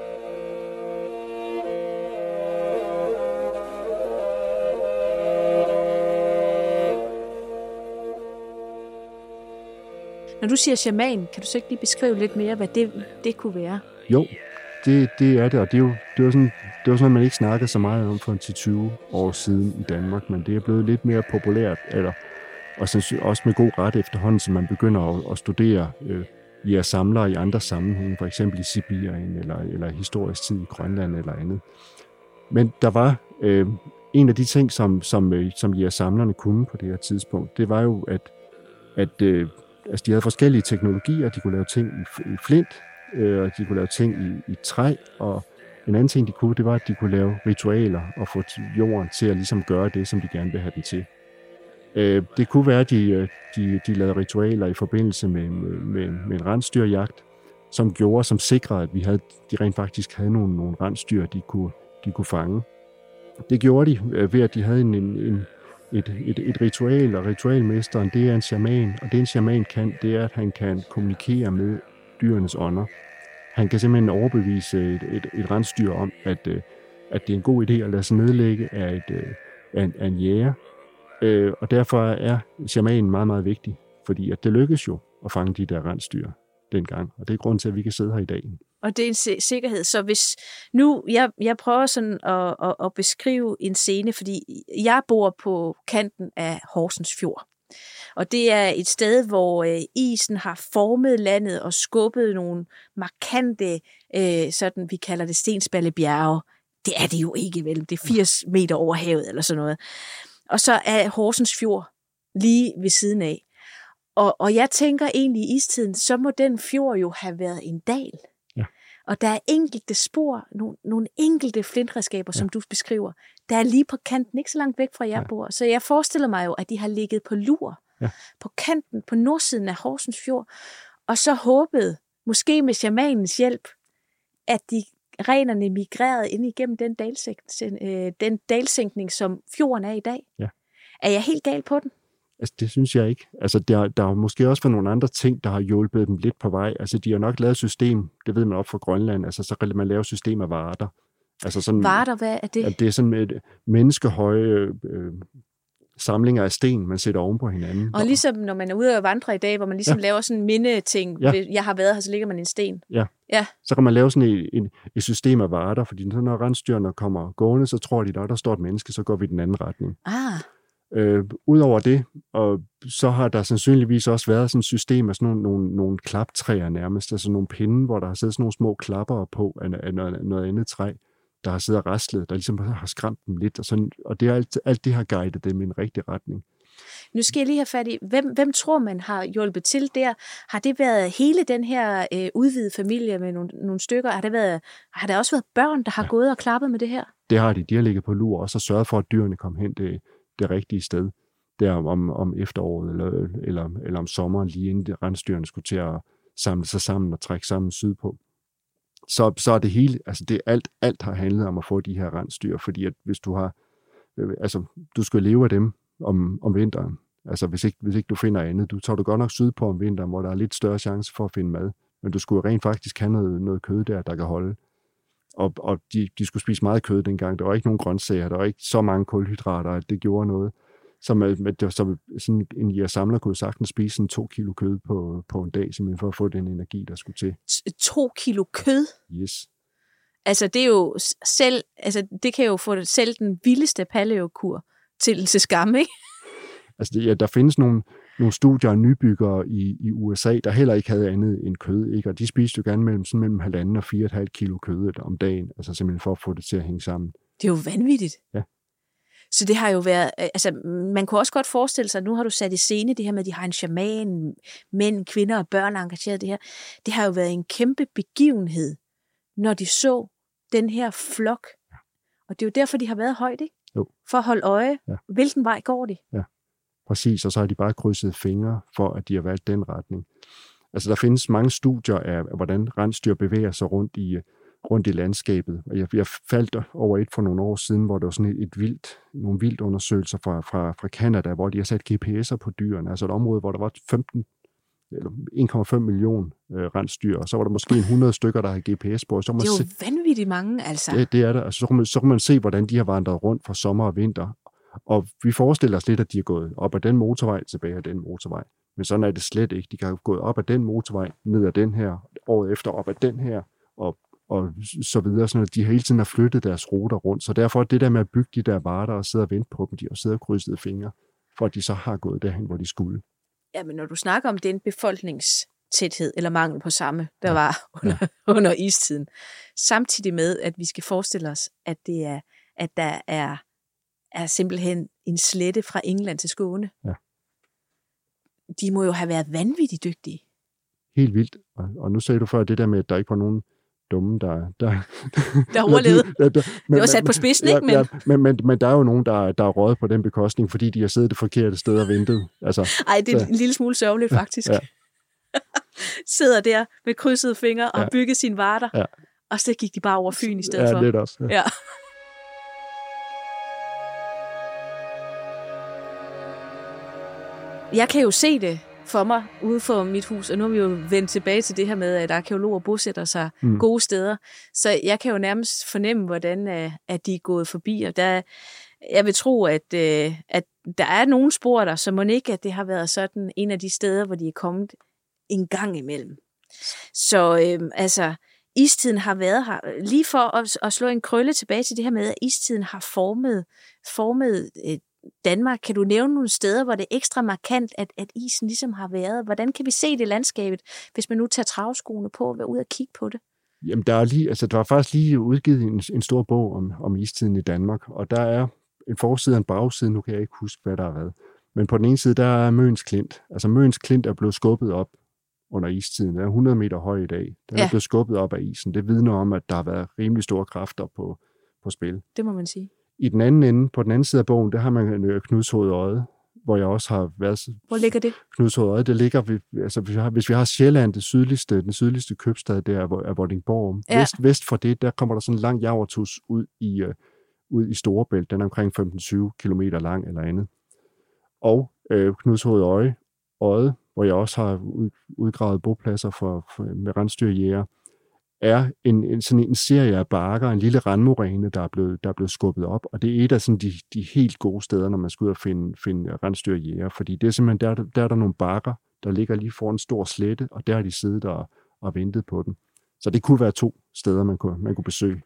Når du siger shaman, kan du så ikke lige beskrive lidt mere, hvad det, det kunne være? Jo, det, det er det, og det er jo, det var sådan, det var sådan man ikke snakkede så meget om for 10-20 år siden i Danmark, men det er blevet lidt mere populært, eller, og også med god ret efterhånden, så man begynder at, at studere øh, via samlere i andre sammenhænge, for eksempel i Sibirien, eller, eller historisk tid i Grønland eller andet. Men der var øh, en af de ting, som, som, øh, som jægersamlerne kunne på det her tidspunkt, det var jo, at at øh, altså, de havde forskellige teknologier. De kunne lave ting i, i flint, øh, og de kunne lave ting i, i træ, og en anden ting, de kunne, det var, at de kunne lave ritualer og få jorden til at ligesom gøre det, som de gerne vil have den til. Øh, det kunne være, at de, øh, de, de lavede ritualer i forbindelse med, med, med en rensdyrjagt, som gjorde, som sikrede, at vi havde, de rent faktisk havde nogle, nogle rensdyr, de kunne, de kunne fange. Det gjorde de øh, ved, at de havde en, en, en, et, et, et ritual, og ritualmesteren, det er en shaman, og det en shaman kan, det er, at han kan kommunikere med dyrenes ånder. Han kan simpelthen overbevise et, et, et rensdyr om, at, øh, at det er en god idé at lade sig nedlægge af, et, øh, af, en, af en jæger. Øh, og derfor er shamanen meget, meget vigtig, fordi at det lykkes jo at fange de der rensdyr dengang, og det er grund til, at vi kan sidde her i dag. Og det er en sikkerhed. Så hvis nu, jeg, jeg prøver sådan at, at, at beskrive en scene, fordi jeg bor på kanten af Horsens Fjord. Og det er et sted, hvor øh, isen har formet landet og skubbet nogle markante, øh, sådan vi kalder det stensballebjerge. Det er det jo ikke, vel? Det er 80 meter over havet eller sådan noget. Og så er Horsens Fjord lige ved siden af. Og, og jeg tænker egentlig i istiden, så må den fjord jo have været en dal. Og der er enkelte spor, nogle, nogle enkelte flintredskaber, ja. som du beskriver, der er lige på kanten, ikke så langt væk fra jeg ja. bor. Så jeg forestiller mig jo, at de har ligget på lur, ja. på kanten, på nordsiden af Horsens Fjord, og så håbede, måske med shamanens hjælp, at de renerne migrerede ind igennem den, dalsænk, øh, den dalsænkning, som fjorden er i dag. Ja. Er jeg helt gal på den? Altså, det synes jeg ikke. Altså, der, der er måske også været nogle andre ting, der har hjulpet dem lidt på vej. Altså, de har nok lavet system, det ved man op fra Grønland, altså, så kan man lave system af varter. Altså sådan, varter, hvad er det? At det er sådan et menneskehøje øh, samlinger af sten, man sætter oven på hinanden. Og ligesom når man er ude og vandre i dag, hvor man ligesom ja. laver sådan en mindeting, ja. jeg har været her, så ligger man en sten. Ja. ja. Så kan man lave sådan et, et, et system af varter, fordi når rensdyrene kommer gående, så tror de, der, der står et menneske, så går vi i den anden retning. Ah. Øh, Udover det, og så har der sandsynligvis også været sådan et system af sådan nogle, nogle, nogle klaptræer nærmest, altså nogle pinde, hvor der har siddet sådan nogle små klapper på af, af noget, noget andet træ, der har siddet og rastlet, der ligesom har skræmt dem lidt, og, sådan, og det er alt, alt det har guidet dem i en rigtig retning. Nu skal jeg lige have fat i, hvem, hvem tror man har hjulpet til der? Har det været hele den her øh, udvidede familie med nogle, nogle stykker? Har, det været, har der også været børn, der har ja. gået og klappet med det her? Det har de. De har ligget på lur også og sørget for, at dyrene kom hen det, det rigtige sted der om, om efteråret eller, eller, eller om sommeren, lige inden rensdyrene skulle til at samle sig sammen og trække sammen sydpå. Så, så er det hele, altså det alt, alt har handlet om at få de her rensdyr, fordi at hvis du har, altså du skal leve af dem om, om vinteren, altså hvis ikke, hvis ikke du finder andet, du tager du godt nok sydpå om vinteren, hvor der er lidt større chance for at finde mad, men du skulle rent faktisk have noget, noget kød der, der kan holde og, og de, de skulle spise meget kød dengang. Der var ikke nogen grøntsager, der var ikke så mange kulhydrater, at det gjorde noget. Så, med, det, så sådan en jeg samler kunne sagtens spise sådan to kilo kød på, på en dag, simpelthen for at få den energi, der skulle til. To kilo kød? Yes. Altså det er jo selv, altså det kan jo få selv den vildeste paleokur til til skam, ikke? Altså ja, der findes nogle, nogle studier af nybyggere i, i USA, der heller ikke havde andet end kød, ikke? og de spiste jo gerne mellem, sådan mellem halvanden og fire et halvt kilo kød om dagen, altså simpelthen for at få det til at hænge sammen. Det er jo vanvittigt. Ja. Så det har jo været, altså man kunne også godt forestille sig, nu har du sat i scene det her med, at de har en shaman, mænd, kvinder og børn engageret det her. Det har jo været en kæmpe begivenhed, når de så den her flok. Og det er jo derfor, de har været højt, ikke? Jo. For at holde øje. Ja. Hvilken vej går de? Ja. Præcis, og så har de bare krydset fingre for, at de har valgt den retning. Altså, der findes mange studier af, hvordan rensdyr bevæger sig rundt i, rundt i landskabet. Jeg, jeg faldt over et for nogle år siden, hvor der var sådan et, et vildt, nogle vildt undersøgelser fra, fra, fra Canada, hvor de har sat GPS'er på dyrene. Altså et område, hvor der var 15 eller 1,5 million øh, rensdyr, og så var der måske 100 stykker, der har GPS på. Så man det er jo se, vanvittigt mange, altså. Det, det er det. Altså, så, kan man, så kan man se, hvordan de har vandret rundt fra sommer og vinter, og vi forestiller os lidt, at de er gået op ad den motorvej, tilbage ad den motorvej. Men sådan er det slet ikke. De kan have gået op ad den motorvej, ned ad den her, året efter op ad den her, og, og så videre. Sådan at de hele tiden har flyttet deres ruter rundt. Så derfor det der med at bygge de der varter og sidde og vente på dem, de har siddet og krydset fingre, for at de så har gået derhen, hvor de skulle. Ja, men når du snakker om den befolkningstæthed, eller mangel på samme, der ja. var under, ja. under istiden, samtidig med, at vi skal forestille os, at det er, at der er er simpelthen en slette fra England til Skåne. Ja. de må jo have været vanvittigt dygtige. Helt vildt. Og, og nu sagde du før det der med, at der ikke var nogen dumme, der... Der, der overlevede. Ja, der, men, det var sat på spidsen, ikke? Men... Ja, men, men, men der er jo nogen, der, der er røget på den bekostning, fordi de har siddet det forkerte sted og ventet. Altså, Ej, det er så. en lille smule sørgeligt, faktisk. Ja. Sidder der med krydsede fingre og ja. bygget sine varter, ja. og så gik de bare over Fyn i stedet ja, for. Ja, lidt også. Ja. ja. Jeg kan jo se det for mig ude for mit hus, og nu har vi jo vendt tilbage til det her med, at arkeologer bosætter sig mm. gode steder. Så jeg kan jo nærmest fornemme, hvordan øh, at de er gået forbi, og der, jeg vil tro, at, øh, at der er nogle spor der, så må ikke, at det har været sådan en af de steder, hvor de er kommet en gang imellem. Så øh, altså, istiden har været her. Lige for at, at slå en krølle tilbage til det her med, at istiden har formet, formet øh, Danmark. Kan du nævne nogle steder, hvor det er ekstra markant, at, at isen ligesom har været? Hvordan kan vi se det landskabet, hvis man nu tager travskoene på og vil ud og kigge på det? Jamen, der er, lige, altså, der er faktisk lige udgivet en, en stor bog om, om istiden i Danmark, og der er en forside og en bagside, nu kan jeg ikke huske, hvad der har været. Men på den ene side, der er Møns Klint. Altså Møns Klint er blevet skubbet op under istiden. Den er 100 meter høj i dag. Den ja. er blevet skubbet op af isen. Det vidner om, at der har været rimelig store kræfter på, på spil. Det må man sige. I den anden ende, på den anden side af bogen, der har man øh, Knudshoved Øje, hvor jeg også har været... Hvor ligger det? Knudshoved Øje, det ligger... Ved, altså, hvis vi, har, hvis vi har Sjælland, det sydligste, den sydligste købstad, der er, er Vordingborg. Ja. Vest, vest for det, der kommer der sådan en lang javertus ud i, uh, ud i Storebælt. Den er omkring 15-20 km lang eller andet. Og øh, Knudshoved Øje, Øje, hvor jeg også har ud, udgravet bopladser for, for, med rensdyrjæger, er en, en, sådan en serie af bakker, en lille randmoræne, der er blevet, der er blevet skubbet op, og det er et af sådan de, de helt gode steder, når man skal ud og finde, finde rensdyrjæger, fordi det er simpelthen, der, der er der nogle bakker, der ligger lige foran en stor slette, og der har de siddet og, og ventet på den. Så det kunne være to steder, man kunne, man kunne besøge.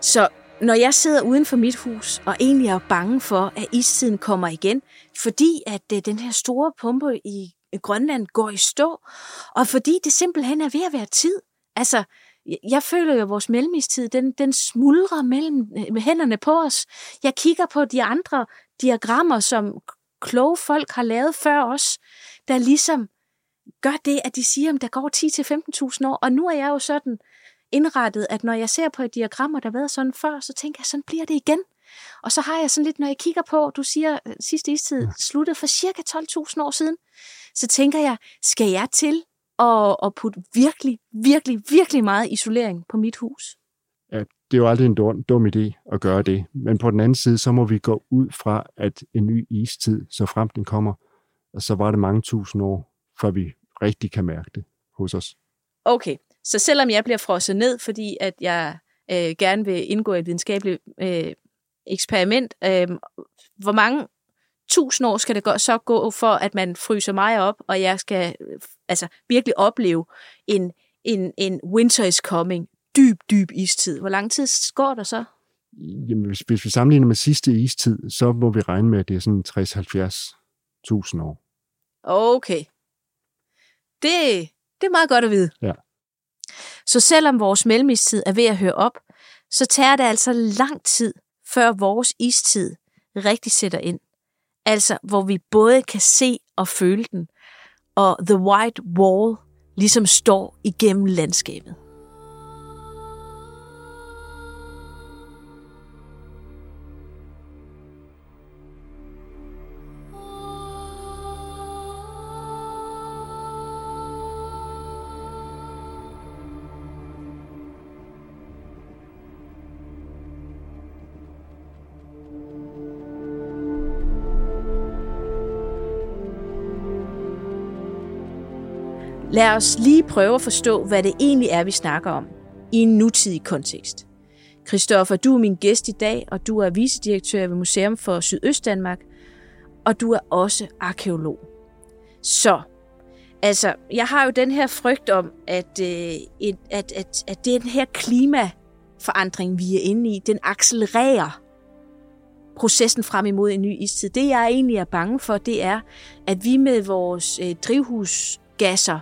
Så når jeg sidder uden for mit hus og egentlig er bange for, at istiden kommer igen, fordi at øh, den her store pumpe i Grønland går i stå, og fordi det simpelthen er ved at være tid. Altså, jeg føler jo, at vores mellemistid, den, den smuldrer mellem øh, hænderne på os. Jeg kigger på de andre diagrammer, som kloge folk har lavet før os, der ligesom gør det, at de siger, at der går 10-15.000 år. Og nu er jeg jo sådan, indrettet, at når jeg ser på et diagram, og der har været sådan før, så tænker jeg, sådan bliver det igen. Og så har jeg sådan lidt, når jeg kigger på, du siger, at sidste istid sluttede for cirka 12.000 år siden, så tænker jeg, skal jeg til at, at putte virkelig, virkelig, virkelig meget isolering på mit hus? Ja, det er jo aldrig en dum, dum idé at gøre det. Men på den anden side, så må vi gå ud fra, at en ny istid, så frem den kommer, og så var det mange tusind år, før vi rigtig kan mærke det hos os. Okay, så selvom jeg bliver frosset ned, fordi at jeg øh, gerne vil indgå i et videnskabeligt øh, eksperiment, øh, hvor mange tusind år skal det gå, så gå for, at man fryser mig op, og jeg skal øh, altså virkelig opleve en, en, en winter is coming, dyb, dyb istid. Hvor lang tid går der så? Jamen, hvis, hvis vi sammenligner med sidste istid, så må vi regne med, at det er sådan 60-70.000 år. Okay. Det, det er meget godt at vide. Ja. Så selvom vores mellemistid er ved at høre op, så tager det altså lang tid, før vores istid rigtig sætter ind. Altså, hvor vi både kan se og føle den, og The White Wall ligesom står igennem landskabet. Lad os lige prøve at forstå, hvad det egentlig er, vi snakker om i en nutidig kontekst. Christoffer, du er min gæst i dag, og du er vicedirektør ved Museum for Sydøstdanmark, og du er også arkeolog. Så, altså, jeg har jo den her frygt om, at, øh, at, at, at den her klimaforandring, vi er inde i, den accelererer processen frem imod en ny istid. Det, jeg egentlig er bange for, det er, at vi med vores øh, drivhusgasser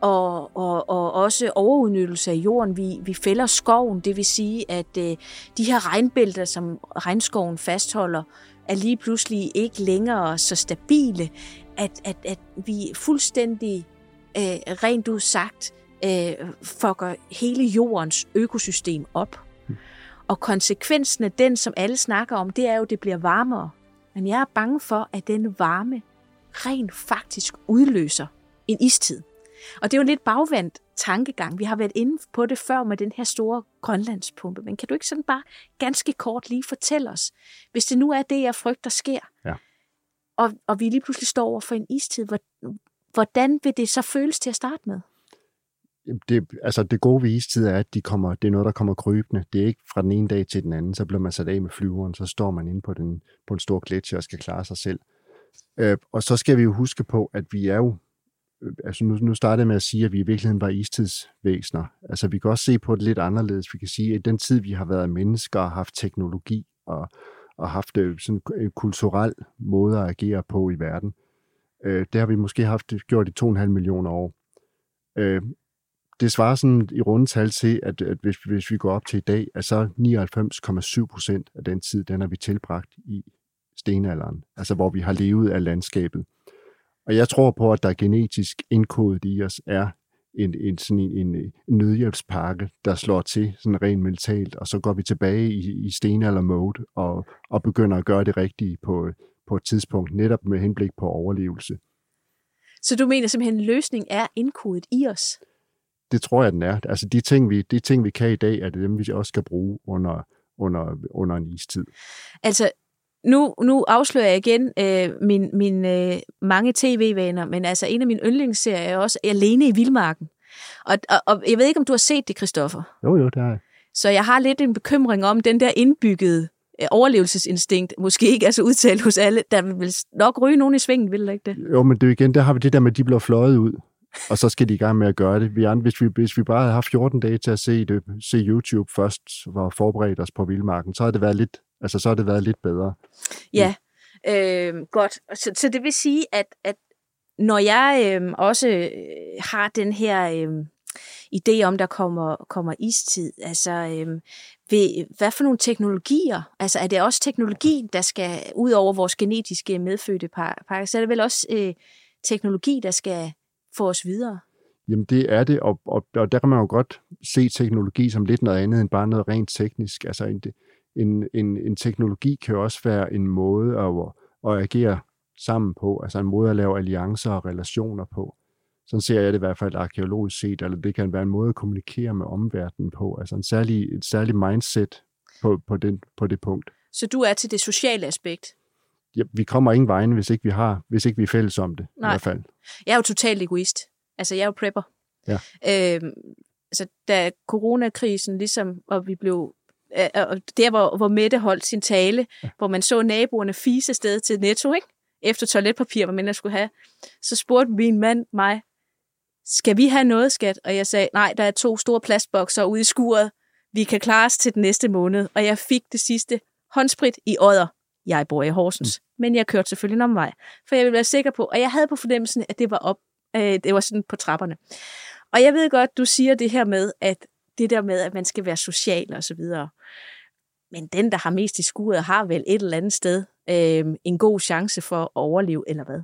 og, og, og også overudnyttelse af jorden. Vi, vi fælder skoven, det vil sige, at øh, de her regnbælter, som regnskoven fastholder, er lige pludselig ikke længere så stabile, at, at, at vi fuldstændig øh, rent ud sagt øh, fucker hele jordens økosystem op. Og konsekvensen af den, som alle snakker om, det er jo, at det bliver varmere. Men jeg er bange for, at den varme rent faktisk udløser en istid. Og det er jo en lidt bagvendt tankegang. Vi har været inde på det før med den her store grønlandspumpe. Men kan du ikke sådan bare ganske kort lige fortælle os, hvis det nu er det, jeg frygter sker, ja. og, og vi lige pludselig står over for en istid, hvordan vil det så føles til at starte med? det, altså det gode ved istid er, at de kommer, det er noget, der kommer krybende. Det er ikke fra den ene dag til den anden, så bliver man sat af med flyveren, så står man inde på, den, på en stor gletsjer og skal klare sig selv. Øh, og så skal vi jo huske på, at vi er jo, Øh, altså nu, nu startede jeg med at sige, at vi i virkeligheden var istidsvæsener. Altså vi kan også se på det lidt anderledes. Vi kan sige, at den tid, vi har været mennesker og haft teknologi og, og haft øh, sådan en kulturel måde at agere på i verden, øh, det har vi måske haft gjort i 2,5 millioner år. Øh, det svarer sådan i runde tal til, at, at hvis, hvis vi går op til i dag, at så 99,7 procent af den tid, den har vi tilbragt i stenalderen, altså hvor vi har levet af landskabet. Og jeg tror på, at der genetisk indkodet i os er en, en, sådan en, en, en nødhjælpspakke, der slår til sådan rent mentalt, og så går vi tilbage i, i stenalder-mode og, og begynder at gøre det rigtige på, på et tidspunkt, netop med henblik på overlevelse. Så du mener simpelthen, at løsningen er indkodet i os? det tror jeg, den er. Altså de ting, vi, de ting, vi kan i dag, er det dem, vi også skal bruge under, under, under en istid. Altså, nu, nu afslører jeg igen øh, min, min øh, mange tv-vaner, men altså en af mine yndlingsserier er også Alene i Vildmarken. Og, og, og jeg ved ikke, om du har set det, Christoffer? Jo, jo, det har jeg. Så jeg har lidt en bekymring om den der indbyggede øh, overlevelsesinstinkt måske ikke er så udtalt hos alle. Der vil nok ryge nogen i svingen, vil det ikke det? Jo, men det er igen, der har vi det der med, at de bliver fløjet ud og så skal de i gang med at gøre det. Vi andre, hvis, vi, hvis vi bare havde haft 14 dage til at se, det, se YouTube først, var forberedt os på vildmarken, så havde det været lidt, altså, så havde det været lidt bedre. Ja, øh, godt. Så, så det vil sige, at, at når jeg øh, også har den her øh, idé om, der kommer, kommer istid, altså øh, ved, hvad for nogle teknologier, altså er det også teknologi, der skal, ud over vores genetiske medfødte par, så er det vel også øh, teknologi, der skal få os videre? Jamen det er det, og, og, og der kan man jo godt se teknologi som lidt noget andet end bare noget rent teknisk. Altså en, en, en, en teknologi kan jo også være en måde at, at agere sammen på, altså en måde at lave alliancer og relationer på. Sådan ser jeg det i hvert fald arkeologisk set, eller det kan være en måde at kommunikere med omverdenen på, altså en særlig, et særligt mindset på, på, den, på det punkt. Så du er til det sociale aspekt? ja, vi kommer ingen vegne, hvis ikke vi har, hvis ikke vi er fælles om det, Nej. i hvert fald. Jeg er jo totalt egoist. Altså, jeg er jo prepper. Ja. Øhm, altså, da coronakrisen ligesom, og vi blev der, hvor, hvor Mette holdt sin tale, ja. hvor man så naboerne fise sted til Netto, ikke? efter toiletpapir, hvad man skulle have, så spurgte min mand mig, skal vi have noget, skat? Og jeg sagde, nej, der er to store plastbokser ude i skuret. Vi kan klare os til den næste måned. Og jeg fik det sidste håndsprit i ådder jeg bor i Horsens. Mm. Men jeg kørte selvfølgelig en omvej, for jeg ville være sikker på, og jeg havde på fornemmelsen, at det var op, øh, det var sådan på trapperne. Og jeg ved godt, du siger det her med, at det der med, at man skal være social og så videre. Men den, der har mest i skuret, har vel et eller andet sted øh, en god chance for at overleve, eller hvad?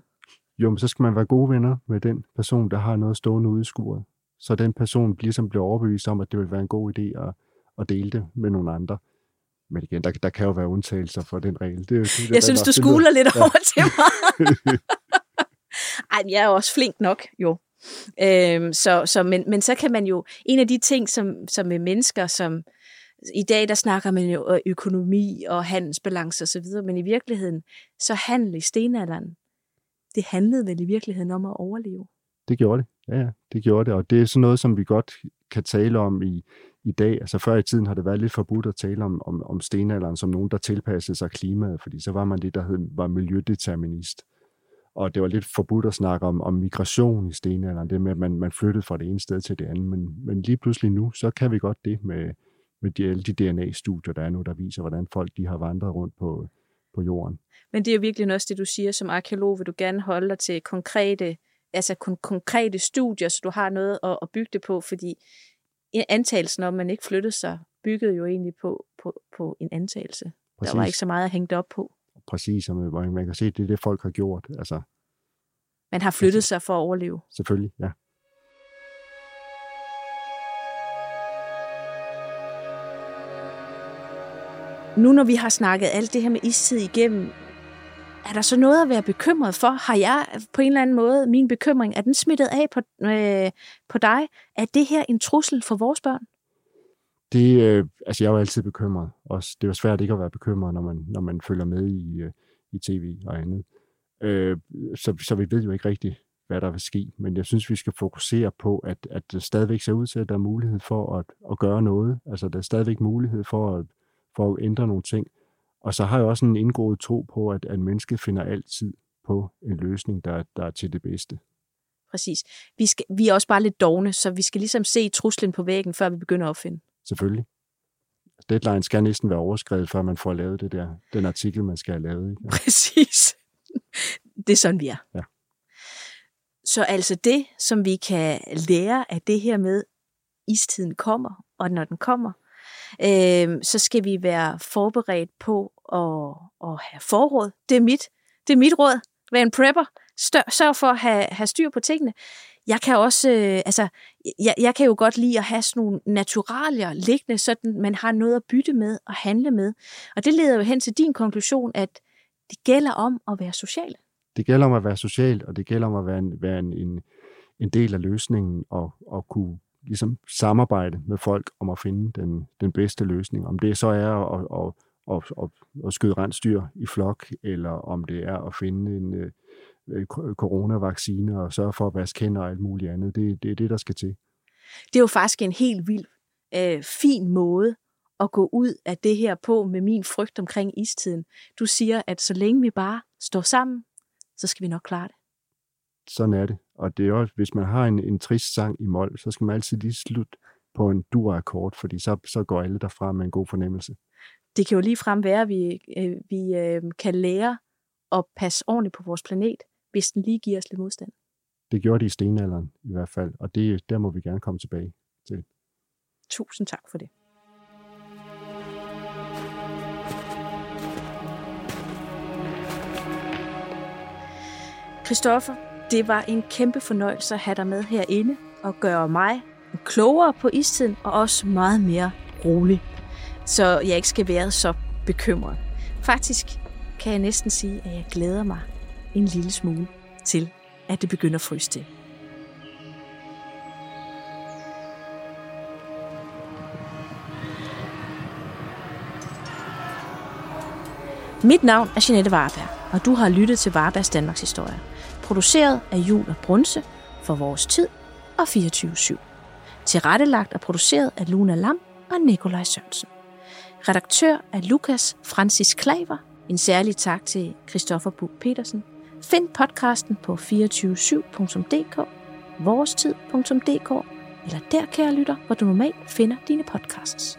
Jo, men så skal man være gode venner med den person, der har noget stående ude i skuret. Så den person ligesom bliver overbevist om, at det vil være en god idé at, at dele det med nogle andre. Men igen, der, der kan jo være undtagelser for den regel. Det, det, jeg synes, du skuler lidt ja. over til mig. Ej, jeg er også flink nok, jo. Øhm, så, så, men, men så kan man jo, en af de ting, som, som med mennesker, som i dag, der snakker man jo økonomi og handelsbalance og så videre, men i virkeligheden, så handel i stenalderen, det handlede vel i virkeligheden om at overleve. Det gjorde det, ja, ja, det gjorde det, og det er sådan noget, som vi godt kan tale om i, i dag. Altså før i tiden har det været lidt forbudt at tale om, om, om stenalderen som nogen, der tilpassede sig klimaet, fordi så var man det, der hed, var miljødeterminist. Og det var lidt forbudt at snakke om, om migration i stenalderen, det med, at man, man flyttede fra det ene sted til det andet. Men, men lige pludselig nu, så kan vi godt det med, med de, alle de DNA-studier, der er nu, der viser, hvordan folk de har vandret rundt på, på jorden. Men det er jo virkelig også det, du siger som arkeolog. Vil du gerne holde dig til konkrete altså kon- konkrete studier, så du har noget at, at bygge det på, fordi antagelsen om, at man ikke flyttede sig, byggede jo egentlig på, på, på en antagelse. Præcis. Der var ikke så meget at hænge op på. Præcis, og man, man kan se, at det er det, folk har gjort. Altså, man har flyttet altså, sig for at overleve. Selvfølgelig, ja. Nu når vi har snakket alt det her med istid igennem, er der så noget at være bekymret for? Har jeg på en eller anden måde, min bekymring, er den smittet af på, øh, på dig? Er det her en trussel for vores børn? Det, øh, altså jeg er jo altid bekymret. Også, det var svært ikke at være bekymret, når man, når man følger med i, øh, i tv og andet. Øh, så, så vi ved jo ikke rigtigt, hvad der vil ske. Men jeg synes, vi skal fokusere på, at, at det stadigvæk ser ud til, at der er mulighed for at, at gøre noget. Altså der er stadigvæk mulighed for at, for at ændre nogle ting. Og så har jeg også en indgået tro på, at, at mennesket finder altid på en løsning, der, der er til det bedste. Præcis. Vi, skal, vi er også bare lidt dogne, så vi skal ligesom se truslen på væggen, før vi begynder at opfinde. Selvfølgelig. Deadline skal næsten være overskrevet, før man får lavet det der, den artikel, man skal have lavet. Ikke? Præcis. Det er sådan, vi er. Ja. Så altså det, som vi kan lære af det her med, istiden kommer, og når den kommer, øh, så skal vi være forberedt på at, at have forråd. Det er mit, det er mit råd. Vær en prepper. Sørg for at have, have styr på tingene. Jeg kan også, øh, altså, jeg, jeg kan jo godt lide at have sådan nogle naturalier liggende, så man har noget at bytte med og handle med. Og det leder jo hen til din konklusion, at det gælder om at være social. Det gælder om at være social, og det gælder om at være en, være en, en, en del af løsningen og, og kunne ligesom samarbejde med folk om at finde den, den bedste løsning. Om det så er at, at, at, at, at skyde rensdyr i flok, eller om det er at finde en øh, øh, coronavaccine og sørge for at vaske hænder og alt muligt andet. Det, det er det, der skal til. Det er jo faktisk en helt vild, øh, fin måde at gå ud af det her på med min frygt omkring istiden. Du siger, at så længe vi bare står sammen, så skal vi nok klare det. Sådan er det. Og det er også, hvis man har en, en trist sang i mål, så skal man altid lige slutte på en dur-akkord, fordi så, så går alle derfra med en god fornemmelse. Det kan jo lige frem være, at vi, øh, vi øh, kan lære at passe ordentligt på vores planet, hvis den lige giver os lidt modstand. Det gjorde de i stenalderen i hvert fald, og det, der må vi gerne komme tilbage til. Tusind tak for det. Christoffer, det var en kæmpe fornøjelse at have dig med herinde og gøre mig klogere på istiden og også meget mere rolig, så jeg ikke skal være så bekymret. Faktisk kan jeg næsten sige, at jeg glæder mig en lille smule til, at det begynder at fryse til. Mit navn er Jeanette Varberg, og du har lyttet til Varbergs Danmarks Historie. Produceret af Jul og Brunse for Vores Tid og 24-7. Tilrettelagt og produceret af Luna Lam og Nikolaj Sørensen. Redaktør er Lukas Francis Klaver. En særlig tak til Christoffer Bug Petersen. Find podcasten på 247.dk, vorestid.dk eller der, kære lytter, hvor du normalt finder dine podcasts.